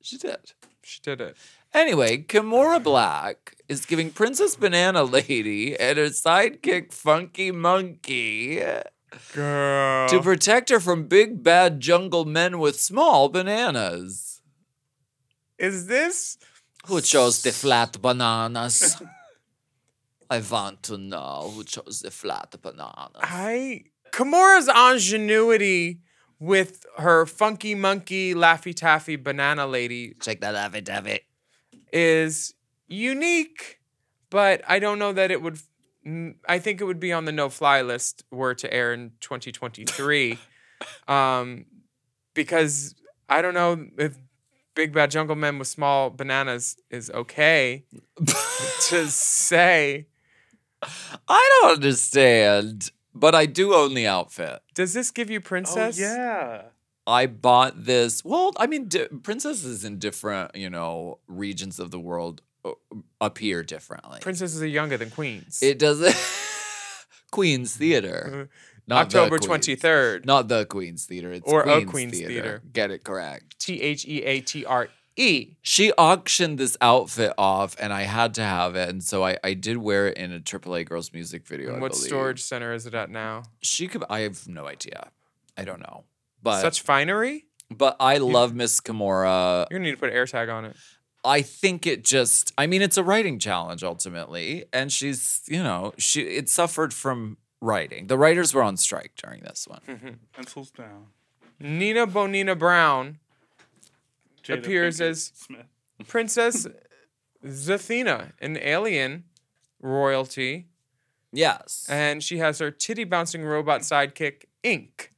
She did. She did it. Anyway, Kimora Blac is giving Princess Banana Lady and her sidekick Funky Monkey Girl. to protect her from big bad jungle men with small bananas. is this Who chose the flat bananas? I want to know who chose the flat bananas. I Kimora's ingenuity with her funky monkey laffy taffy banana lady Check that laffy taffy. is unique, but I don't know that it would. I think it would be on the no fly list were it to air in 2023, um, because I don't know if Big Bad Jungle Men with Small Bananas is okay to say. I don't understand, but I do own the outfit. Does this give you Oh, princess? yeah. I bought this. Well, I mean, di- princesses in different, you know, regions of the world appear differently. Princesses are younger than queens. it doesn't. Queen's Theater, mm-hmm. not October 23rd. not the Queen's Theater. It's Or a Queen's, Queen's Theater. Theater. Get it correct. T H E A T R E. She auctioned this outfit off, and I had to have it, and so I, I did wear it in a AAA Girls music video. And what storage center is it at now? She could. I have no idea. I don't know, but Such finery? but I love Miss Kimora. You're gonna need to put an air tag on it. I think it just I mean it's a writing challenge ultimately and she's you know she it suffered from writing. The writers were on strike during this one. Mm-hmm. Pencils down. Nina Bo'nina Brown Jada Appears Pinkett as- Smith. Princess Zathena, an alien royalty, Yes. and she has her titty bouncing robot sidekick Ink.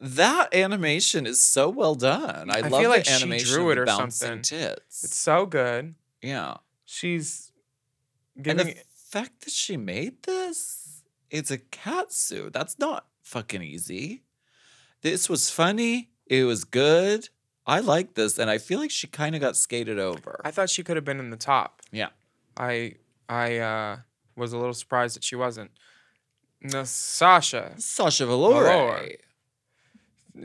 That animation is so well done. I, I love feel like the she animation drew of it or bouncing something. tits. It's so good. yeah. She's And giving the fact that she made this, it's a cat suit. That's not fucking easy. This was funny. It was good. I like this, and I feel like she kind of got skated over. I thought she could have been in the top. yeah. I I uh, was a little surprised that she wasn't. Now, Sasha, Sasha Velour. Velour.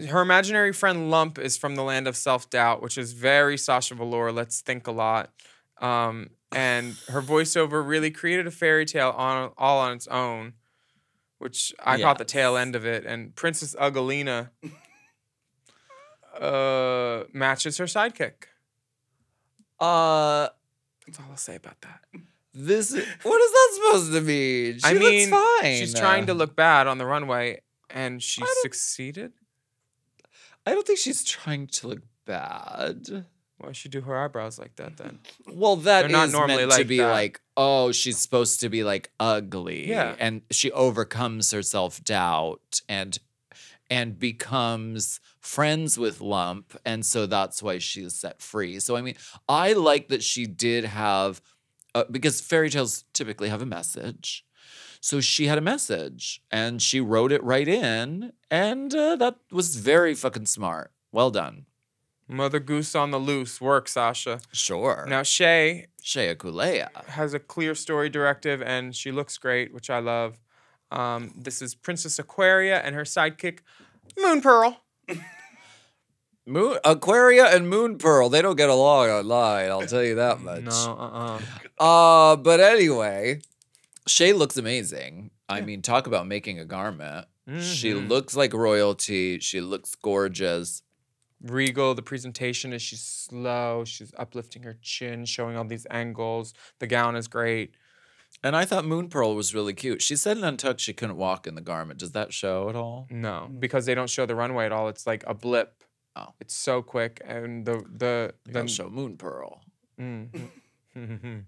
Her imaginary friend Lump is from the land of self doubt, which is very Sasha Velour. Let's think a lot. Um, and her voiceover really created a fairy tale on all on its own, which I caught the tail end of it. And Princess Ugalina uh, matches her sidekick. Uh, That's all I'll say about that. this. Is, what is that supposed to mean? She I mean, looks fine. she's trying to look bad on the runway, and she succeeded. I don't think she's trying to look bad. Why she do her eyebrows like that then? Well, that They're not is normally meant to be that. like, oh, she's supposed to be like ugly, Yeah. and she overcomes her self doubt and and becomes friends with Lump, and so that's why she is set free. So I mean, I like that she did have, uh, because fairy tales typically have a message. So she had a message, and she wrote it right in, and uh, that was very fucking smart. Well done. Mother Goose on the loose. Work, Sasha. Sure. Now, Shay Shea Couleé. has a clear story directive and she looks great, which I love. Um, this is Princess Aquaria and her sidekick, Moon Pearl. Moon Aquaria and Moon Pearl, they don't get along online, I'll tell you that much. No, uh-uh. Uh, but anyway, Shea looks amazing. I mean, talk about making a garment. She Mhm. looks like royalty. She looks gorgeous. Regal, the presentation is she's slow, she's uplifting her chin, showing all these angles. The gown is great. And I thought Moon Pearl was really cute. She said in Untucked she couldn't walk in the garment. Does that show at all? No, because they don't show the runway at all. It's like a blip. Oh. It's so quick and the the They don't the show Moon Pearl. Mm.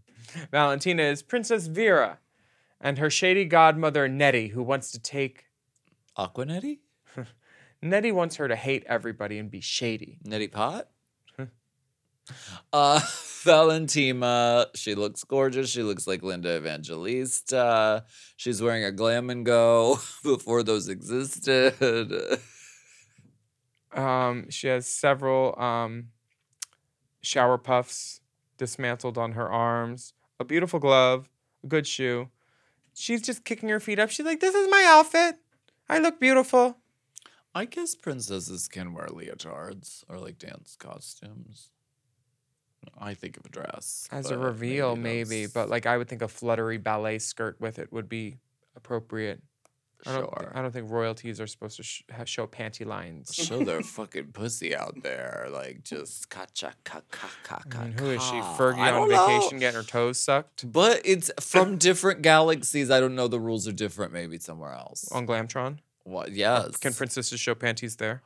Valentina is Princess Vera and her shady godmother Nettie, who wants to take Aquanetti? Nettie Nettie wants her to hate everybody and be shady. Nettie Pot? uh, Valentina, she looks gorgeous. She looks like Linda Evangelista. She's wearing a glam and go before those existed. Um, she has several um, shower puffs dismantled on her arms, a beautiful glove, a good shoe. She's just kicking her feet up. She's like, "This is my outfit. I look beautiful." I guess princesses can wear leotards or like dance costumes. I think of a dress. As a reveal, maybe, that's- but like I would think a fluttery ballet skirt with it would be appropriate. I don't, Sure. I don't think royalties are supposed to sh- show panty lines. show their fucking pussy out there, like just ka cha ka ka ka I ka. mean, who is she? Fergie on don't know. vacation getting her toes sucked But it's from different galaxies. I don't know. The rules are different. Maybe somewhere else. on Glamtron. What? Yes. Can princesses show panties there?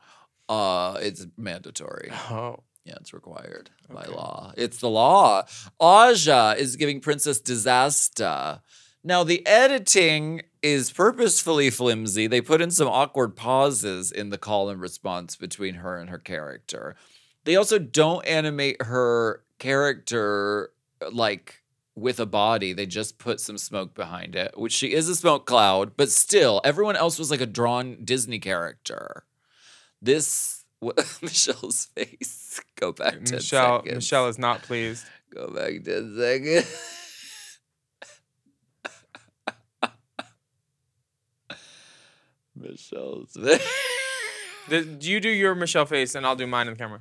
Uh, it's mandatory. Oh, Yeah, it's required by law. It's the law. Aja is giving Princess disaster. Now, the editing is purposefully flimsy. They put in some awkward pauses in the call and response between her and her character. They also don't animate her character like with a body. They just put some smoke behind it, which she is a smoke cloud, but still, everyone else was like a drawn Disney character. This Michelle's face. Go back 10 Michelle. seconds. Michelle is not pleased. Go back 10 seconds. Michelle's face. The, you do your Michelle face, and I'll do mine on camera.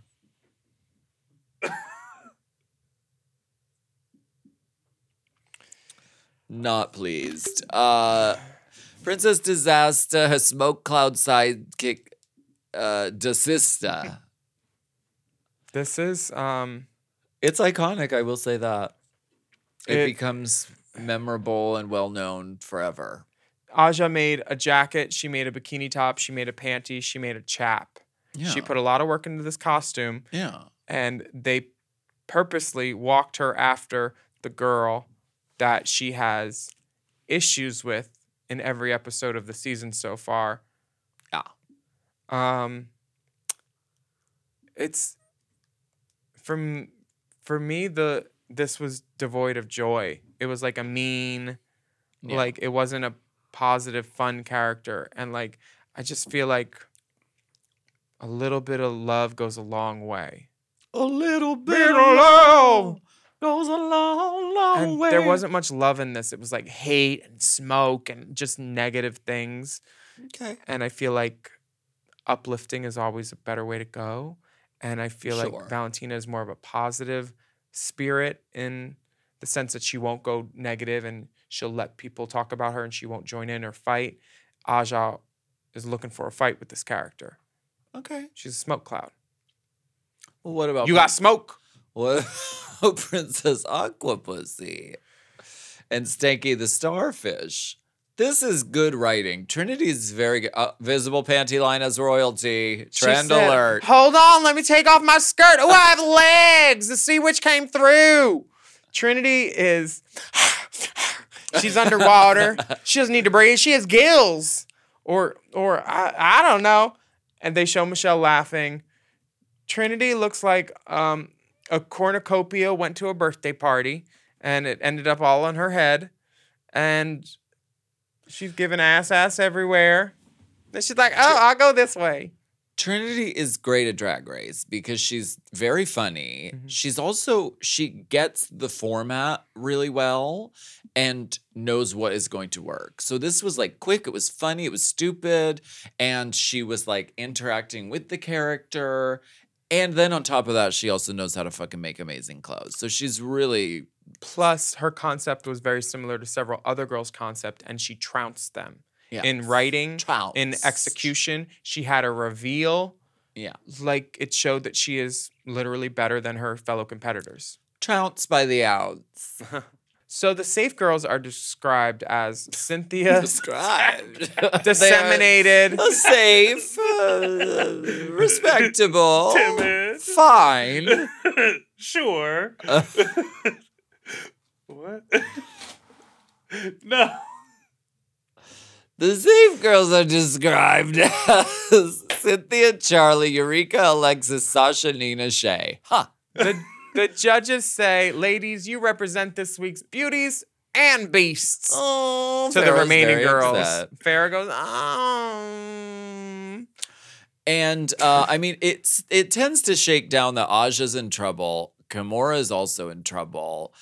Not pleased. Uh, Princess Disaster, her smoke cloud sidekick, uh, Desista. This is um. It's iconic, I will say that. It, It- becomes memorable and well known forever. Aja made a jacket. She made a bikini top. She made a panty. She made a chap. Yeah. She put a lot of work into this costume, yeah. and they purposely walked her after the girl that she has issues with in every episode of the season so far. Yeah. Um. It's from for me the this was devoid of joy. It was like a mean, Yeah. like it wasn't a positive, fun character, and like I just feel like a little bit of love goes a long way. A little bit, Bit of love goes a long, long and way. there wasn't much love in this. It was like hate and smoke and just negative things. Okay. And I feel like uplifting is always a better way to go. And I feel Sure. like Valentina is more of a positive spirit in the sense that she won't go negative and she'll let people talk about her and she won't join in or fight. Aja is looking for a fight with this character. Okay. She's a smoke cloud. Well, what about You got smoke. what? about Princess Aqua Pussy and Stanky the Starfish? This is good writing. Trinity is very good. Uh, visible panty line as royalty. Trend said, alert. Hold on, let me take off my skirt. Oh, I have legs to see which came through. Trinity is. She's underwater. she doesn't need to breathe. She has gills, or or I, I don't know. And they show Michelle laughing. Trinity looks like um, a cornucopia went to a birthday party, and it ended up all on her head, and she's giving ass ass everywhere. And she's like, "Oh, I'll go this way." Trinity is great at Drag Race because she's very funny. Mhm. She's also she gets the format really well and knows what is going to work. So this was like quick, it was funny, it was stupid, and she was like interacting with the character. And then on top of that, she also knows how to fucking make amazing clothes. So she's really Plus, her concept was very similar to several other girls' concept, and she trounced them yeah. in writing, in execution. She had a reveal, Yeah. like it showed that she is literally better than her fellow competitors. Trounced by the ounce. So the safe girls are described as Cynthia, Described. Disseminated, safe, uh, respectable, Timid. fine. sure. Uh, What? no. The safe girls are described as Cynthia, Charlie, Eureka, Alexis, Sasha, Nina, Shea. Huh. the, the judges say, ladies, you represent this week's beauties and beasts. Oh, to the remaining girls. upset. Farrah goes, um, And uh, I mean, it's it tends to shake down that Aja's in trouble. Kimora is also in trouble,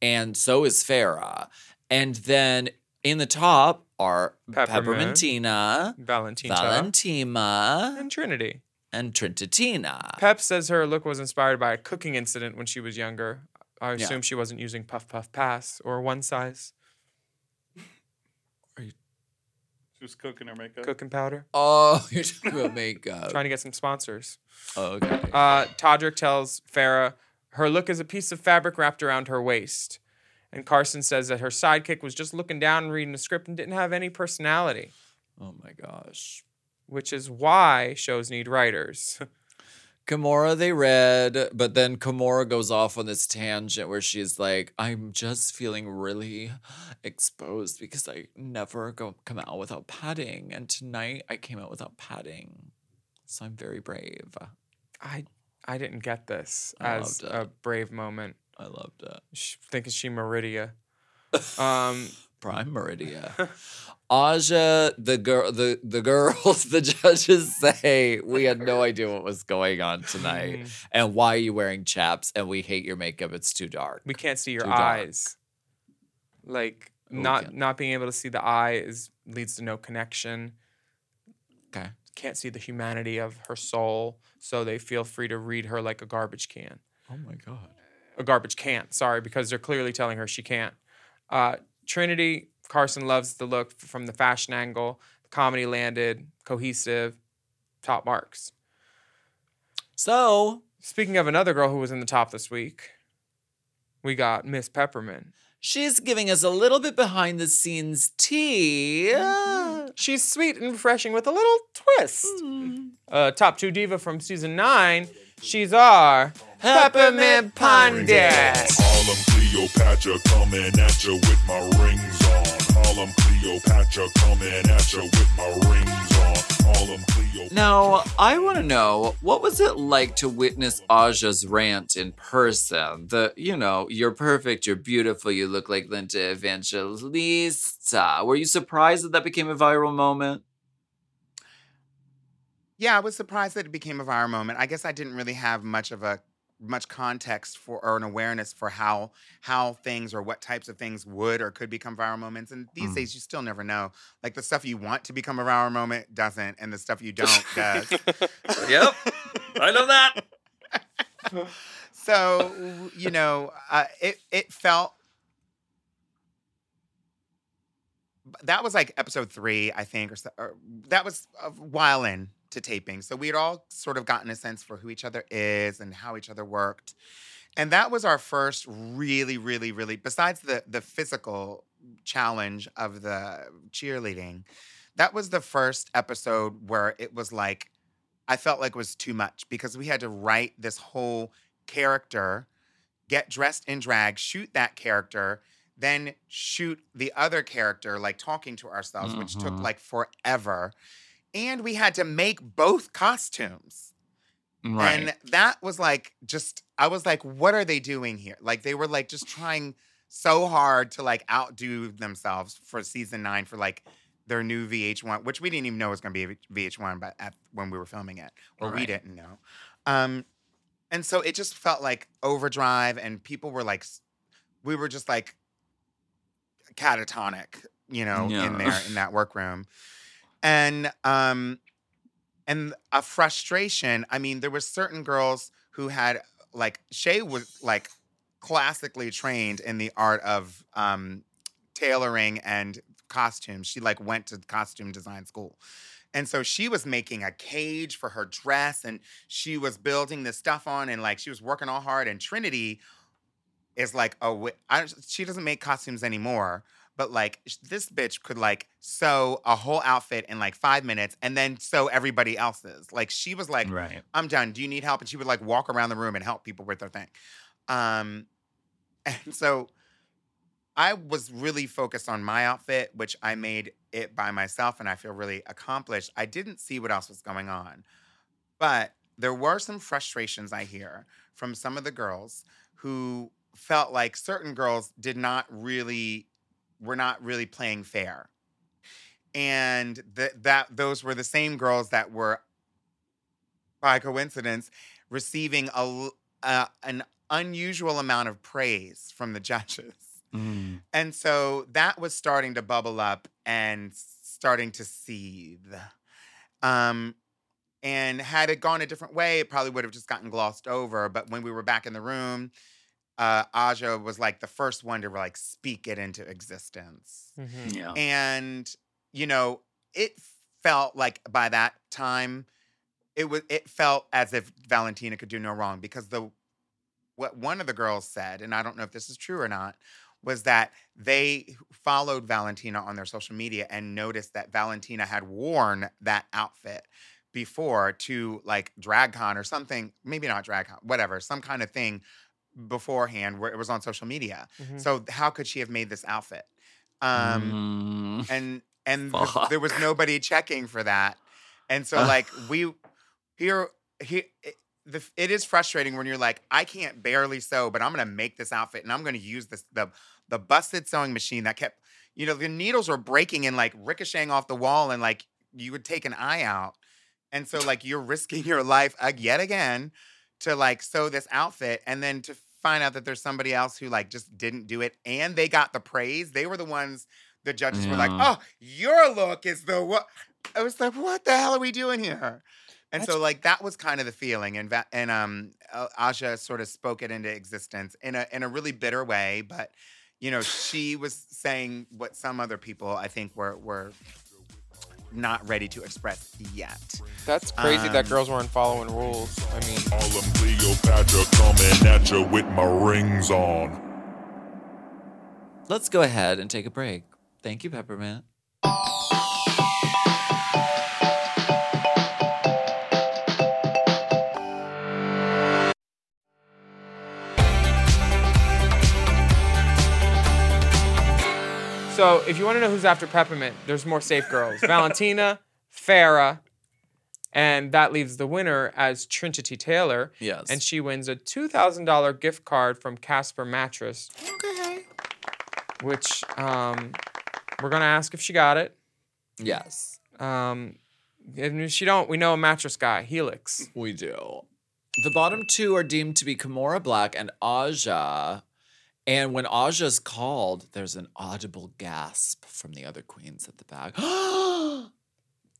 and so is Farrah. And then in the top are Peppermint. Peppermintina, Valentina, Valentina, and Trinity. and Trintitina. Pep says her look was inspired by a cooking incident when she was younger. I Yeah. assume she wasn't using puff puff pass or one size She was cooking her makeup. cooking powder. Oh, you're talking about makeup. Trying to get some sponsors. Oh, okay. Uh, Todrick tells Farrah her look is a piece of fabric wrapped around her waist. And Carson says that her sidekick was just looking down and reading the script and didn't have any personality, oh my gosh. which is why shows need writers. Kimora they read, but then Kimora goes off on this tangent where she's like, I'm just feeling really exposed because I never go come out without padding. And tonight I came out without padding. So I'm very brave. I I didn't get this I as a brave moment. I loved it. Sh- Thinking she Meridia. Um, Prime Meridia. Aja, the girl the, the girls, the judges say we had no idea what was going on tonight. Mm. and why are you wearing chaps? And we hate your makeup. It's too dark. we can't see your Too dark. eyes. Like We not can't. not being able to see the eye is leads to no connection. Okay. Can't see the humanity of her soul, so they feel free to read her like a garbage can. Oh my god. A garbage can't. Sorry, because they're clearly telling her she can't. Uh, Trinity Carson loves the look from the fashion angle. The comedy landed, cohesive, top marks. So Speaking of another girl who was in the top this week, we got Miss Peppermint. She's giving us a little bit behind the scenes tea. Mm-hmm. She's sweet and refreshing with a little twist. Uh, top two diva from season nine. She's our Peppermint Pundit. Harlem Cleopatra coming at you with my rings on. Harlem Cleopatra coming at you with my rings on. Harlem Cleopatra. Now, I want to know what was it like to witness Aja's rant in person? The, you know, you're perfect, you're beautiful, you look like Linda Evangelista. Were you surprised that that became a viral moment? Yeah, I was surprised that it became a viral moment. I guess I didn't really have much of a much context for or an awareness for how how things or what types of things would or could become viral moments. And these Mm. days you still never know. Like the stuff you want to become a viral moment doesn't, and the stuff you don't does. Yep, I love that. so you know, uh, it it felt that was like episode three, I think, or, so, or that was a while in to taping. So we had all sort of gotten a sense for who each other is and how each other worked. And that was our first really, really, really, besides the the physical challenge of the cheerleading, that was the first episode where it was like, I felt like it was too much because we had to write this whole character, get dressed in drag, shoot that character, then shoot the other character, like talking to ourselves, which took Mhm. like forever. And we had to make both costumes. Right. And that was like just I was like, what are they doing here? Like they were like just trying so hard to like outdo themselves for season nine for like their new VH1, which we didn't even know was going to be VH1, but at, when we were filming it, or we didn't know. Um, and so it just felt like overdrive, and people were like, we were just like catatonic, you know, Yeah. in there in that workroom, and um, and a frustration. I mean, there were certain girls who had like Shea was like classically trained in the art of um, tailoring and costumes. She like went to costume design school. And so she was making a cage for her dress and she was building this stuff on and like she was working all hard. And Trinity is like, oh, I, she doesn't make costumes anymore. But like this bitch could like sew a whole outfit in like five minutes and then sew everybody else's. Like she was like, Right. I'm done. Do you need help? And she would like walk around the room and help people with their thing. Um, and so I was really focused on my outfit, which I made it by myself and I feel really accomplished. I didn't see what else was going on. But there were some frustrations I hear from some of the girls who felt like certain girls did not really were not really playing fair. And that that those were the same girls that were by coincidence receiving a uh, an unusual amount of praise from the judges. Mm. And so that was starting to bubble up and starting to seethe. Um, and had it gone a different way, it probably would have just gotten glossed over. But when we were back in the room, uh, Aja was like the first one to like speak it into existence. Mhm. Yeah. And you know, it felt like by that time, it was it felt as if Valentina could do no wrong because the what one of the girls said, and I don't know if this is true or not, was that they followed Valentina on their social media and noticed that Valentina had worn that outfit before to like DragCon or something, maybe not DragCon, whatever, some kind of thing beforehand where it was on social media. Mhm. So how could she have made this outfit? Um, Mm. and and th- there was nobody checking for that and so like we here here it, the, it is frustrating when you're like i can't barely sew but i'm gonna make this outfit and i'm gonna use this the the busted sewing machine that kept you know the needles were breaking and like ricocheting off the wall and like you would take an eye out and so like you're risking your life uh, yet again to like sew this outfit and then to find out that there's somebody else who like just didn't do it and they got the praise they were the ones the judges were like oh your look is the what i was like what the hell are we doing here? And so like that was kind of the feeling and Va- and um aja sort of spoke it into existence in a in a really bitter way but you know she was saying what some other people i think were were not ready to express yet That's crazy that Um, girls weren't following rules. I mean, Harlem Cleopatra coming at you with my rings on. Let's go ahead and take a break. Thank you, Peppermint. So if you want to know who's after Peppermint, there's more safe girls. Valentina, Farrah, and that leaves the winner as Trinity Taylor. Yes. And she wins a $2,000 gift card from Casper Mattress. okay. Which um, we're going to ask if she got it. Yes, Um, if she don't, we know a mattress guy, Helix. we do. The bottom two are deemed to be Kimora Blac and Aja. And when Aja's called, there's an audible gasp from the other queens at the back.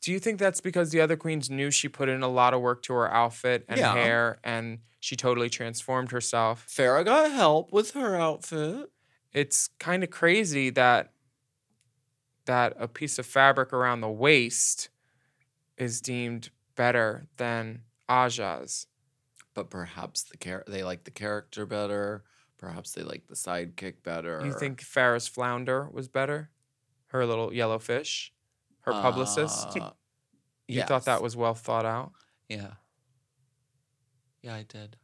Do you think that's because the other queens knew she put in a lot of work to her outfit and Yeah. hair and she totally transformed herself? Farrah got help with her outfit. It's kind of crazy that that a piece of fabric around the waist is deemed better than Aja's. But perhaps the char- they like the character better. Perhaps they like the sidekick better. You think Farrah's flounder was better? Her little yellow fish? Her publicist? Uh, You thought that was well thought out? Yeah. Yeah, I did.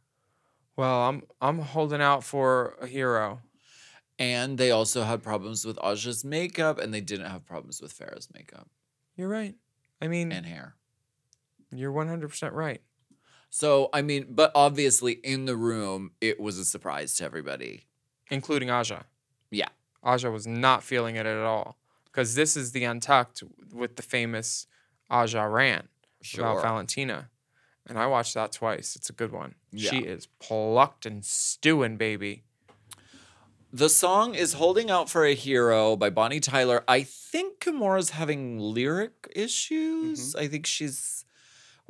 Well, I'm I'm holding out for a hero. And they also had problems with Aja's makeup, and they didn't have problems with Farrah's makeup You're right. I mean, and hair. you're 100% right. So, I mean, but obviously in the room, it was a surprise to everybody. Including Aja. Yeah. Aja was not feeling it at all. because this is the Untucked with the famous Aja Rant Sure. about Valentina. And I watched that twice. It's a good one. She is plucked and stewing, baby. The song is Holding Out for a Hero by Bonnie Tyler. I think Kimora's having lyric issues. Mm-hmm. I think she's,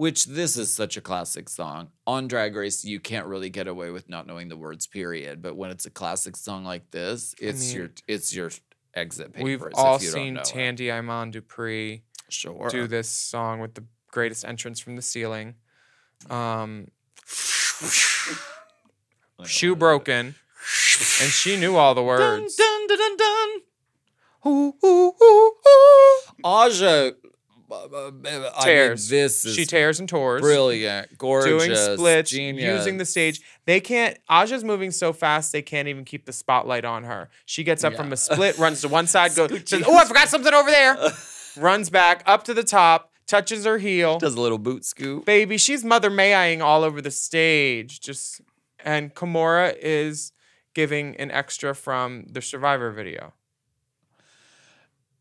which this is such a classic song. On Drag Race, you can't really get away with not knowing the words, period. But when it's a classic song like this, it's mean, your it's your exit papers. We've all seen know it. Tandi Iman Dupree Sure. do this song with the greatest entrance from the ceiling. Um, shoe broken, and she knew all the words. Dun, dun, dun, dun. Ooh, ooh, ooh, ooh. Aja, uh, I mean, this is she tears and tours. brilliant, gorgeous, doing splits, genius. using the stage. They can't. Aja's moving so fast they can't even keep the spotlight on her. She gets up from a split, runs to one side, goes, says, "Oh, I forgot something over there." runs back up to the top, touches her heel. does a little boot scoop. Baby, she's Mother Maying all over the stage. Just and Kimora is giving an extra from the Survivor video.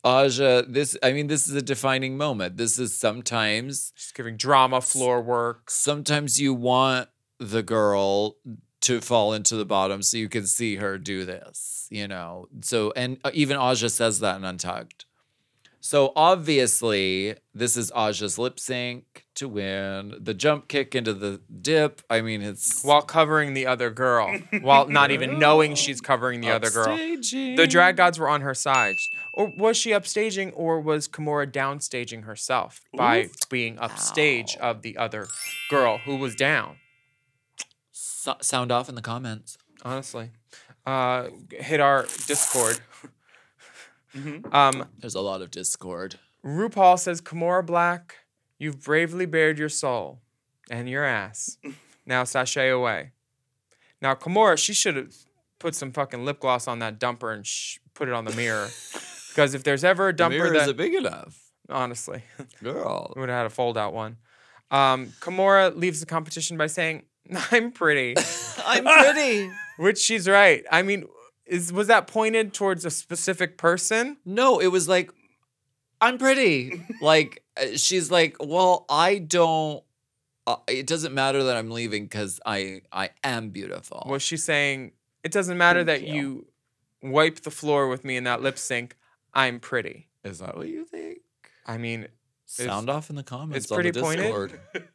Aja, this I mean, this is a defining moment. This is sometimes She's giving drama floor work. sometimes you want the girl to fall into the bottom so you can see her do this, you know. So and uh, even Aja says that in Untucked. So obviously, this is Aja's lip sync to win. The jump kick into the dip. I mean, it's While covering the other girl, while not even knowing she's covering the other girl. The drag gods were on her side. Or was she upstaging or was Kimora downstaging herself by being upstage of the other girl who was down? So- sound off in the comments. Honestly. Uh, hit our Discord. Um, There's a lot of discord. RuPaul says, Kimora Blac, you've bravely bared your soul and your ass. Now sashay away. Now, Kimora, she should have put some fucking lip gloss on that dumper and sh- put it on the mirror. Because if there's ever a The dumper mirror that, isn't big enough, honestly, girl. would have had a fold out one. Um, Kimora leaves the competition by saying, I'm pretty, I'm pretty. which she's right. I mean, is was that pointed towards a specific person? No, it was like, I'm pretty. like, uh, she's like, well, I don't. Uh, it doesn't matter that I'm leaving because I I am beautiful. Was she saying it doesn't matter that Thank you wipe the floor with me in that lip sync? I'm pretty. Is that what you think? I mean, Sound off in the comments. it's on the pretty pointed. Discord.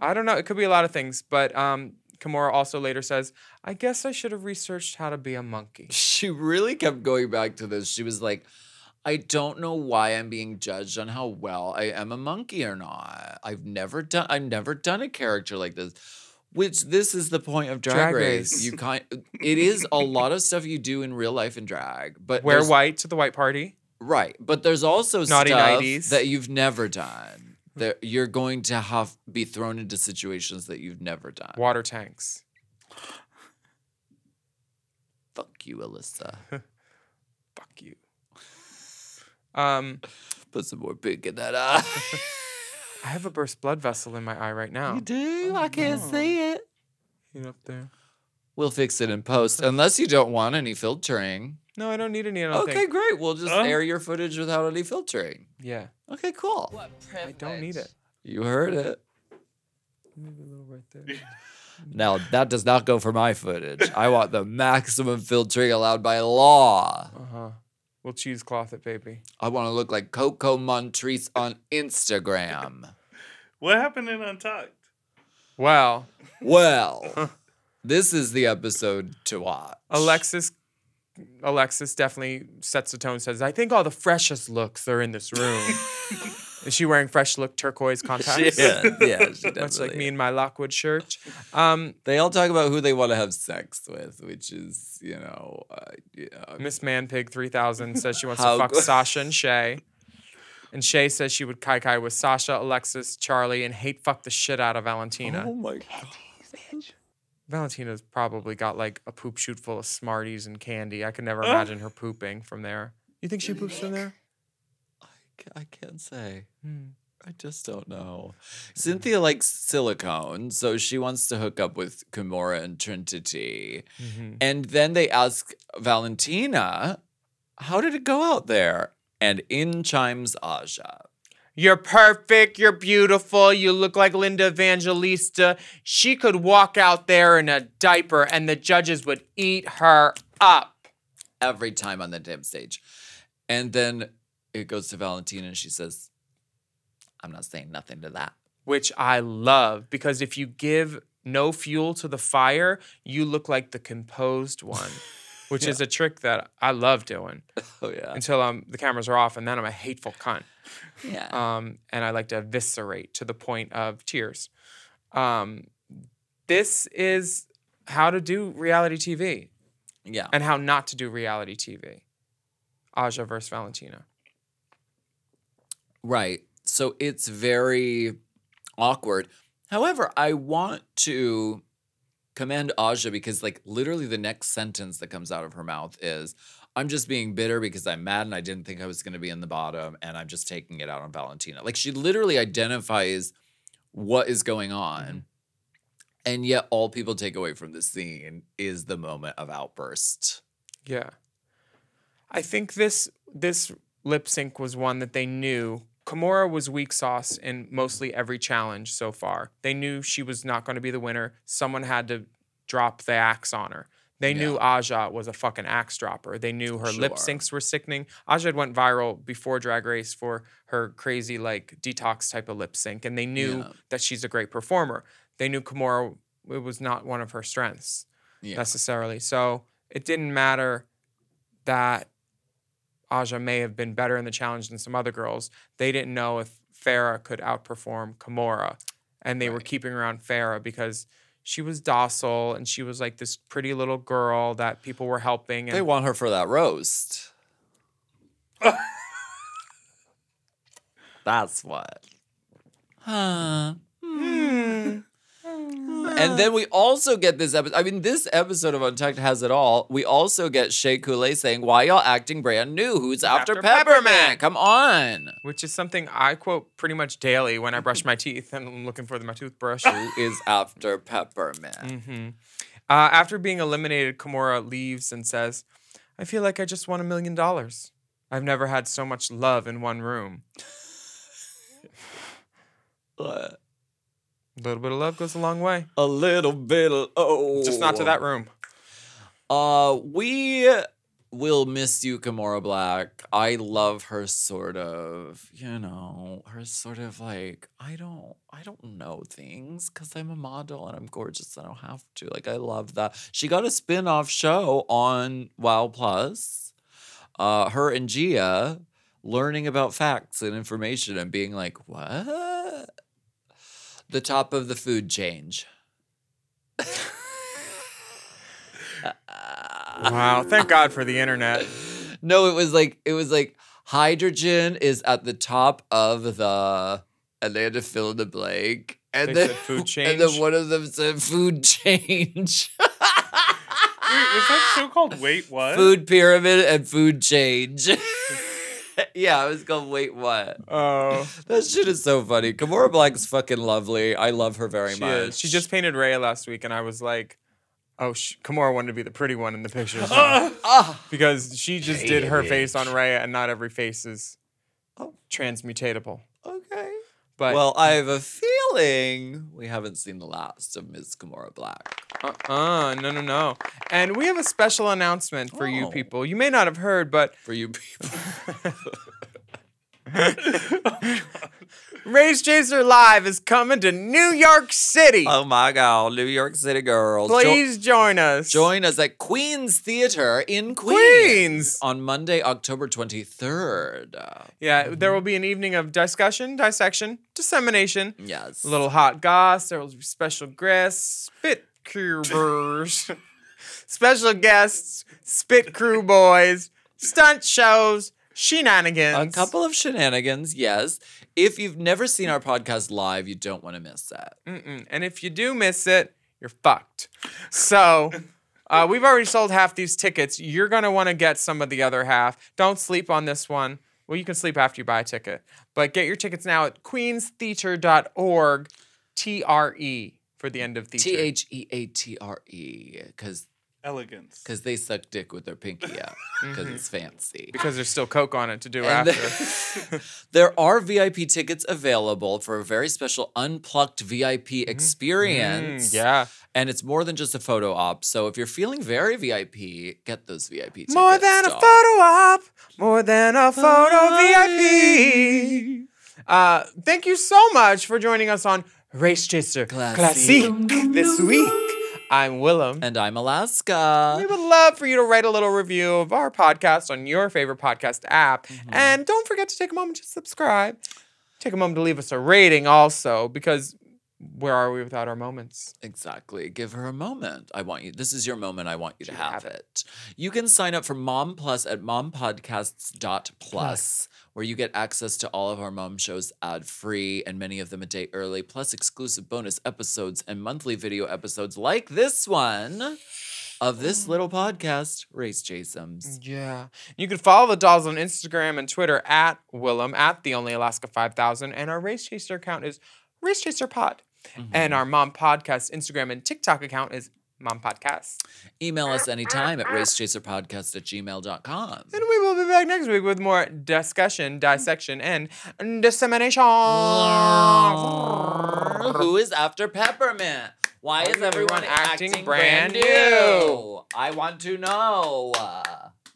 I don't know. It could be a lot of things, but um, Kimora also later says, "I guess I should have researched how to be a monkey." She really kept going back to this. She was like, I don't know why I'm being judged on how well I am a monkey or not. I've never done I've never done a character like this. Which this is the point of drag, Drag race. Race. You kind it is a lot of stuff you do in real life in drag. But Wear white to the white party. Right. But there's also Naughty stuff 90s. that you've never done. That you're going to have be thrown into situations that you've never done. Water tanks. Fuck you, Alyssa. Fuck you. Um, Put some more pink in that eye. I have a burst blood vessel in my eye right now. You do? I can't see it. You up there? We'll fix it in post, unless you don't want any filtering. No, I don't need any. I don't Okay, think. great. We'll just Uh. air your footage without any filtering. Yeah, Okay, cool. What I don't need it. You heard it. Maybe a little right there. Now, that does not go for my footage. I want the maximum filtering allowed by law. Uh huh. We'll cheesecloth it, baby. I want to look like Coco Montrese on Instagram. What happened in Untucked? Well, Well, this is the episode to watch. Alexis Alexis definitely sets the tone, says, I think all the freshest looks are in this room. Is she wearing fresh look turquoise contacts? Yeah, yeah, she Much like definitely me in my Lockwood shirt. Um, They all talk about who they want to have sex with, which is, you know, uh, yeah. Miss Manpig 3000 says she wants to fuck go- Sasha and Shea. And Shea says she would kai kai with Sasha, Alexis, Charlie, and hate fuck the shit out of Valentina. Oh my god. Valentina's probably got like a poop chute full of Smarties and candy. I could never imagine her pooping from there. You think she poops from there? I can't say. Hmm. I just don't know. Cynthia likes silicone, so she wants to hook up with Kimora and Trinity. Mm-hmm. And then they ask Valentina, How did it go out there? And in chimes Aja. You're perfect. You're beautiful. You look like Linda Evangelista. She could walk out there in a diaper and the judges would eat her up. every time on the damn stage. And then it goes to Valentina and she says, I'm not saying nothing to that. Which I love because if you give no fuel to the fire, you look like the composed one, which is a trick that I love doing Oh, yeah. until um, the cameras are off and then I'm a hateful cunt. Yeah. um, and I like to eviscerate to the point of tears. Um, this is how to do reality TV yeah. and how not to do reality TV. Aja versus Valentina. Right. So it's very awkward. However, I want to commend Aja because, like, literally the next sentence that comes out of her mouth is, I'm just being bitter because I'm mad and I didn't think I was going to be in the bottom and I'm just taking it out on Valentina. Like, she literally identifies what is going mm-hmm. on. And yet, all people take away from this scene is the moment of outburst. Yeah. I think this this lip sync was one that they knew Kimora was weak sauce in mostly every challenge so far. They knew she was not going to be the winner. Someone had to drop the axe on her. They knew Aja was a fucking axe dropper. They knew her lip syncs were sickening. Aja had went viral before Drag Race for her crazy like detox type of lip sync, and they knew Yeah. that she's a great performer. They knew Kimora it was not one of her strengths Yeah. necessarily. So it didn't matter that Aja may have been better in the challenge than some other girls. They didn't know if Farrah could outperform Kimora. And they were keeping around Farrah because she was docile and she was like this pretty little girl that people were helping. And They want her for that roast. That's what. Huh. And then we also get this episode. I mean, this episode of Untucked has it all. We also get Shea Couleé saying, Why y'all acting brand new? Who's after, after Peppermint? Peppermint?" Come on. which is something I quote pretty much daily when I brush my teeth and I'm looking for my toothbrush. Who is after Peppermint? hmm Uh, after being eliminated, Kimora leaves and says, I feel like I just won a million dollars. I've never had so much love in one room. A little bit of love goes a long way. A little bit of oh Just not to that room. Uh, we will miss you, Kimora Blac. I love her sort of, you know, her sort of like I don't, I don't know things because I'm a model and I'm gorgeous. I don't have to. Like I love that. She got a spin-off show on Wow Plus. Uh, her and Gia learning about facts and information and being like, what? The top of the food change. Wow. Thank God for the internet. No, it was like it was like hydrogen is at the top of the and they had to fill in the blank. And They then food And then one of them said food change. Wait, was that show called Wait What? food pyramid and food change. yeah, I was called Wait What? Oh, That shit is so funny. Kimura Black's fucking lovely. I love her very she much. is. She just painted Rhea last week, and I was like, oh, sh- Kimura wanted to be the pretty one in the pictures now. Ah, because she just did her face on Rhea, and not every face is Oh. transmutatable. okay. But well, I have a feeling we haven't seen the last of Ms. Gamora Black. Uh-uh, no, no, no. And we have a special announcement for you Oh. people. You may not have heard, but For you people. Race Chaser Live is coming to New York City. Oh my God, New York City girls. Jo- Please join us. join us at Queen's Theater in Queens, Queens. on Monday, October 23rd. Uh, Yeah, there will be an evening of discussion, dissection, dissemination, yes. a little hot goss. There will be special guests, spit cubers, special guests, spit crew boys, stunt shows, shenanigans. A couple of shenanigans, yes. If you've never seen our podcast live, you don't want to miss that. Mm-mm. And if you do miss it, you're fucked. So. Uh, we've already sold half these tickets. You're going to want to get some of the other half. Don't sleep on this one. Well, you can sleep after you buy a ticket. But get your tickets now at queenstheatre.org, T R E for the end of theater. T H E A T R E, because Elegance. Because they suck dick with their pinky out. Because Mhm. it's fancy. Because there's still Coke on it to do And after. there are VIP tickets available for a very special unplucked VIP experience. Mm, yeah. And it's more than just a photo op. So if you're feeling very VIP, get those VIP tickets. More than a photo op, more than a photo VIP. Uh, thank you so much for joining us on Race Chaser Classique. Classique this week. I'm Willam. And I'm Alaska. We would love for you to write a little review of our podcast on your favorite podcast app. Mm-hmm. And don't forget to take a moment to subscribe. Take a moment to leave us a rating also, because where are we without our moments? Exactly. Give her a moment. I want you. This is your moment. I want you to have, have it. You can sign up for Mom Plus at mompodcasts.plus, where you get access to all of our mom shows ad free and many of them a day early, plus exclusive bonus episodes and monthly video episodes like this one of this little podcast, Race Chaser. Yeah. You can follow the dolls on Instagram and Twitter at Willam, at the only Alaska 5000. And our Race Chaser account is Race Chaser Pod. And mm-hmm. our Mom Podcast Instagram and TikTok account is Mom Podcast. Email us anytime at racechaserpodcast at gmail.com. And we will be back next week with more discussion, dissection, and dissemination. Who is after Peppermint? Why is everyone acting acting, brand brand, new? I want to know.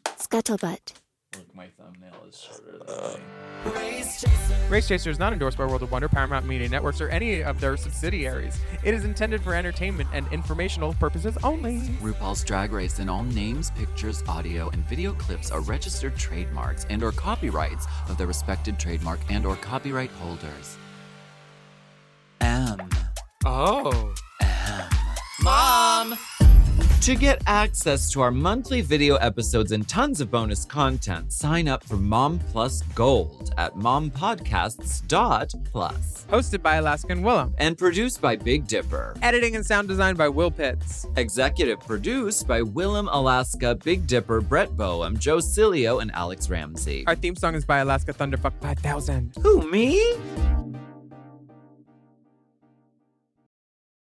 Scuttlebutt. Look, my thumbnail is shorter than uh. Race Chaser is not endorsed by World of Wonder, Paramount Media Networks, or any of their subsidiaries. It is intended for entertainment and informational purposes only. RuPaul's Drag Race and all names, pictures, audio, and video clips are registered trademarks and or copyrights of their respected trademark and or copyright holders. M. Oh. M. Mom! To get access to our monthly video episodes and tons of bonus content, sign up for Mom Plus Gold at mompodcasts.plus. Hosted by Alaska and Willam. And produced by Big Dipper. Editing and sound design by Will Pitts. Executive produced by Willam Alaska, Big Dipper, Brett Boehm, Joe Cilio, and Alex Ramsey. Our theme song is by Alaska Thunderfuck 5000. Who, me?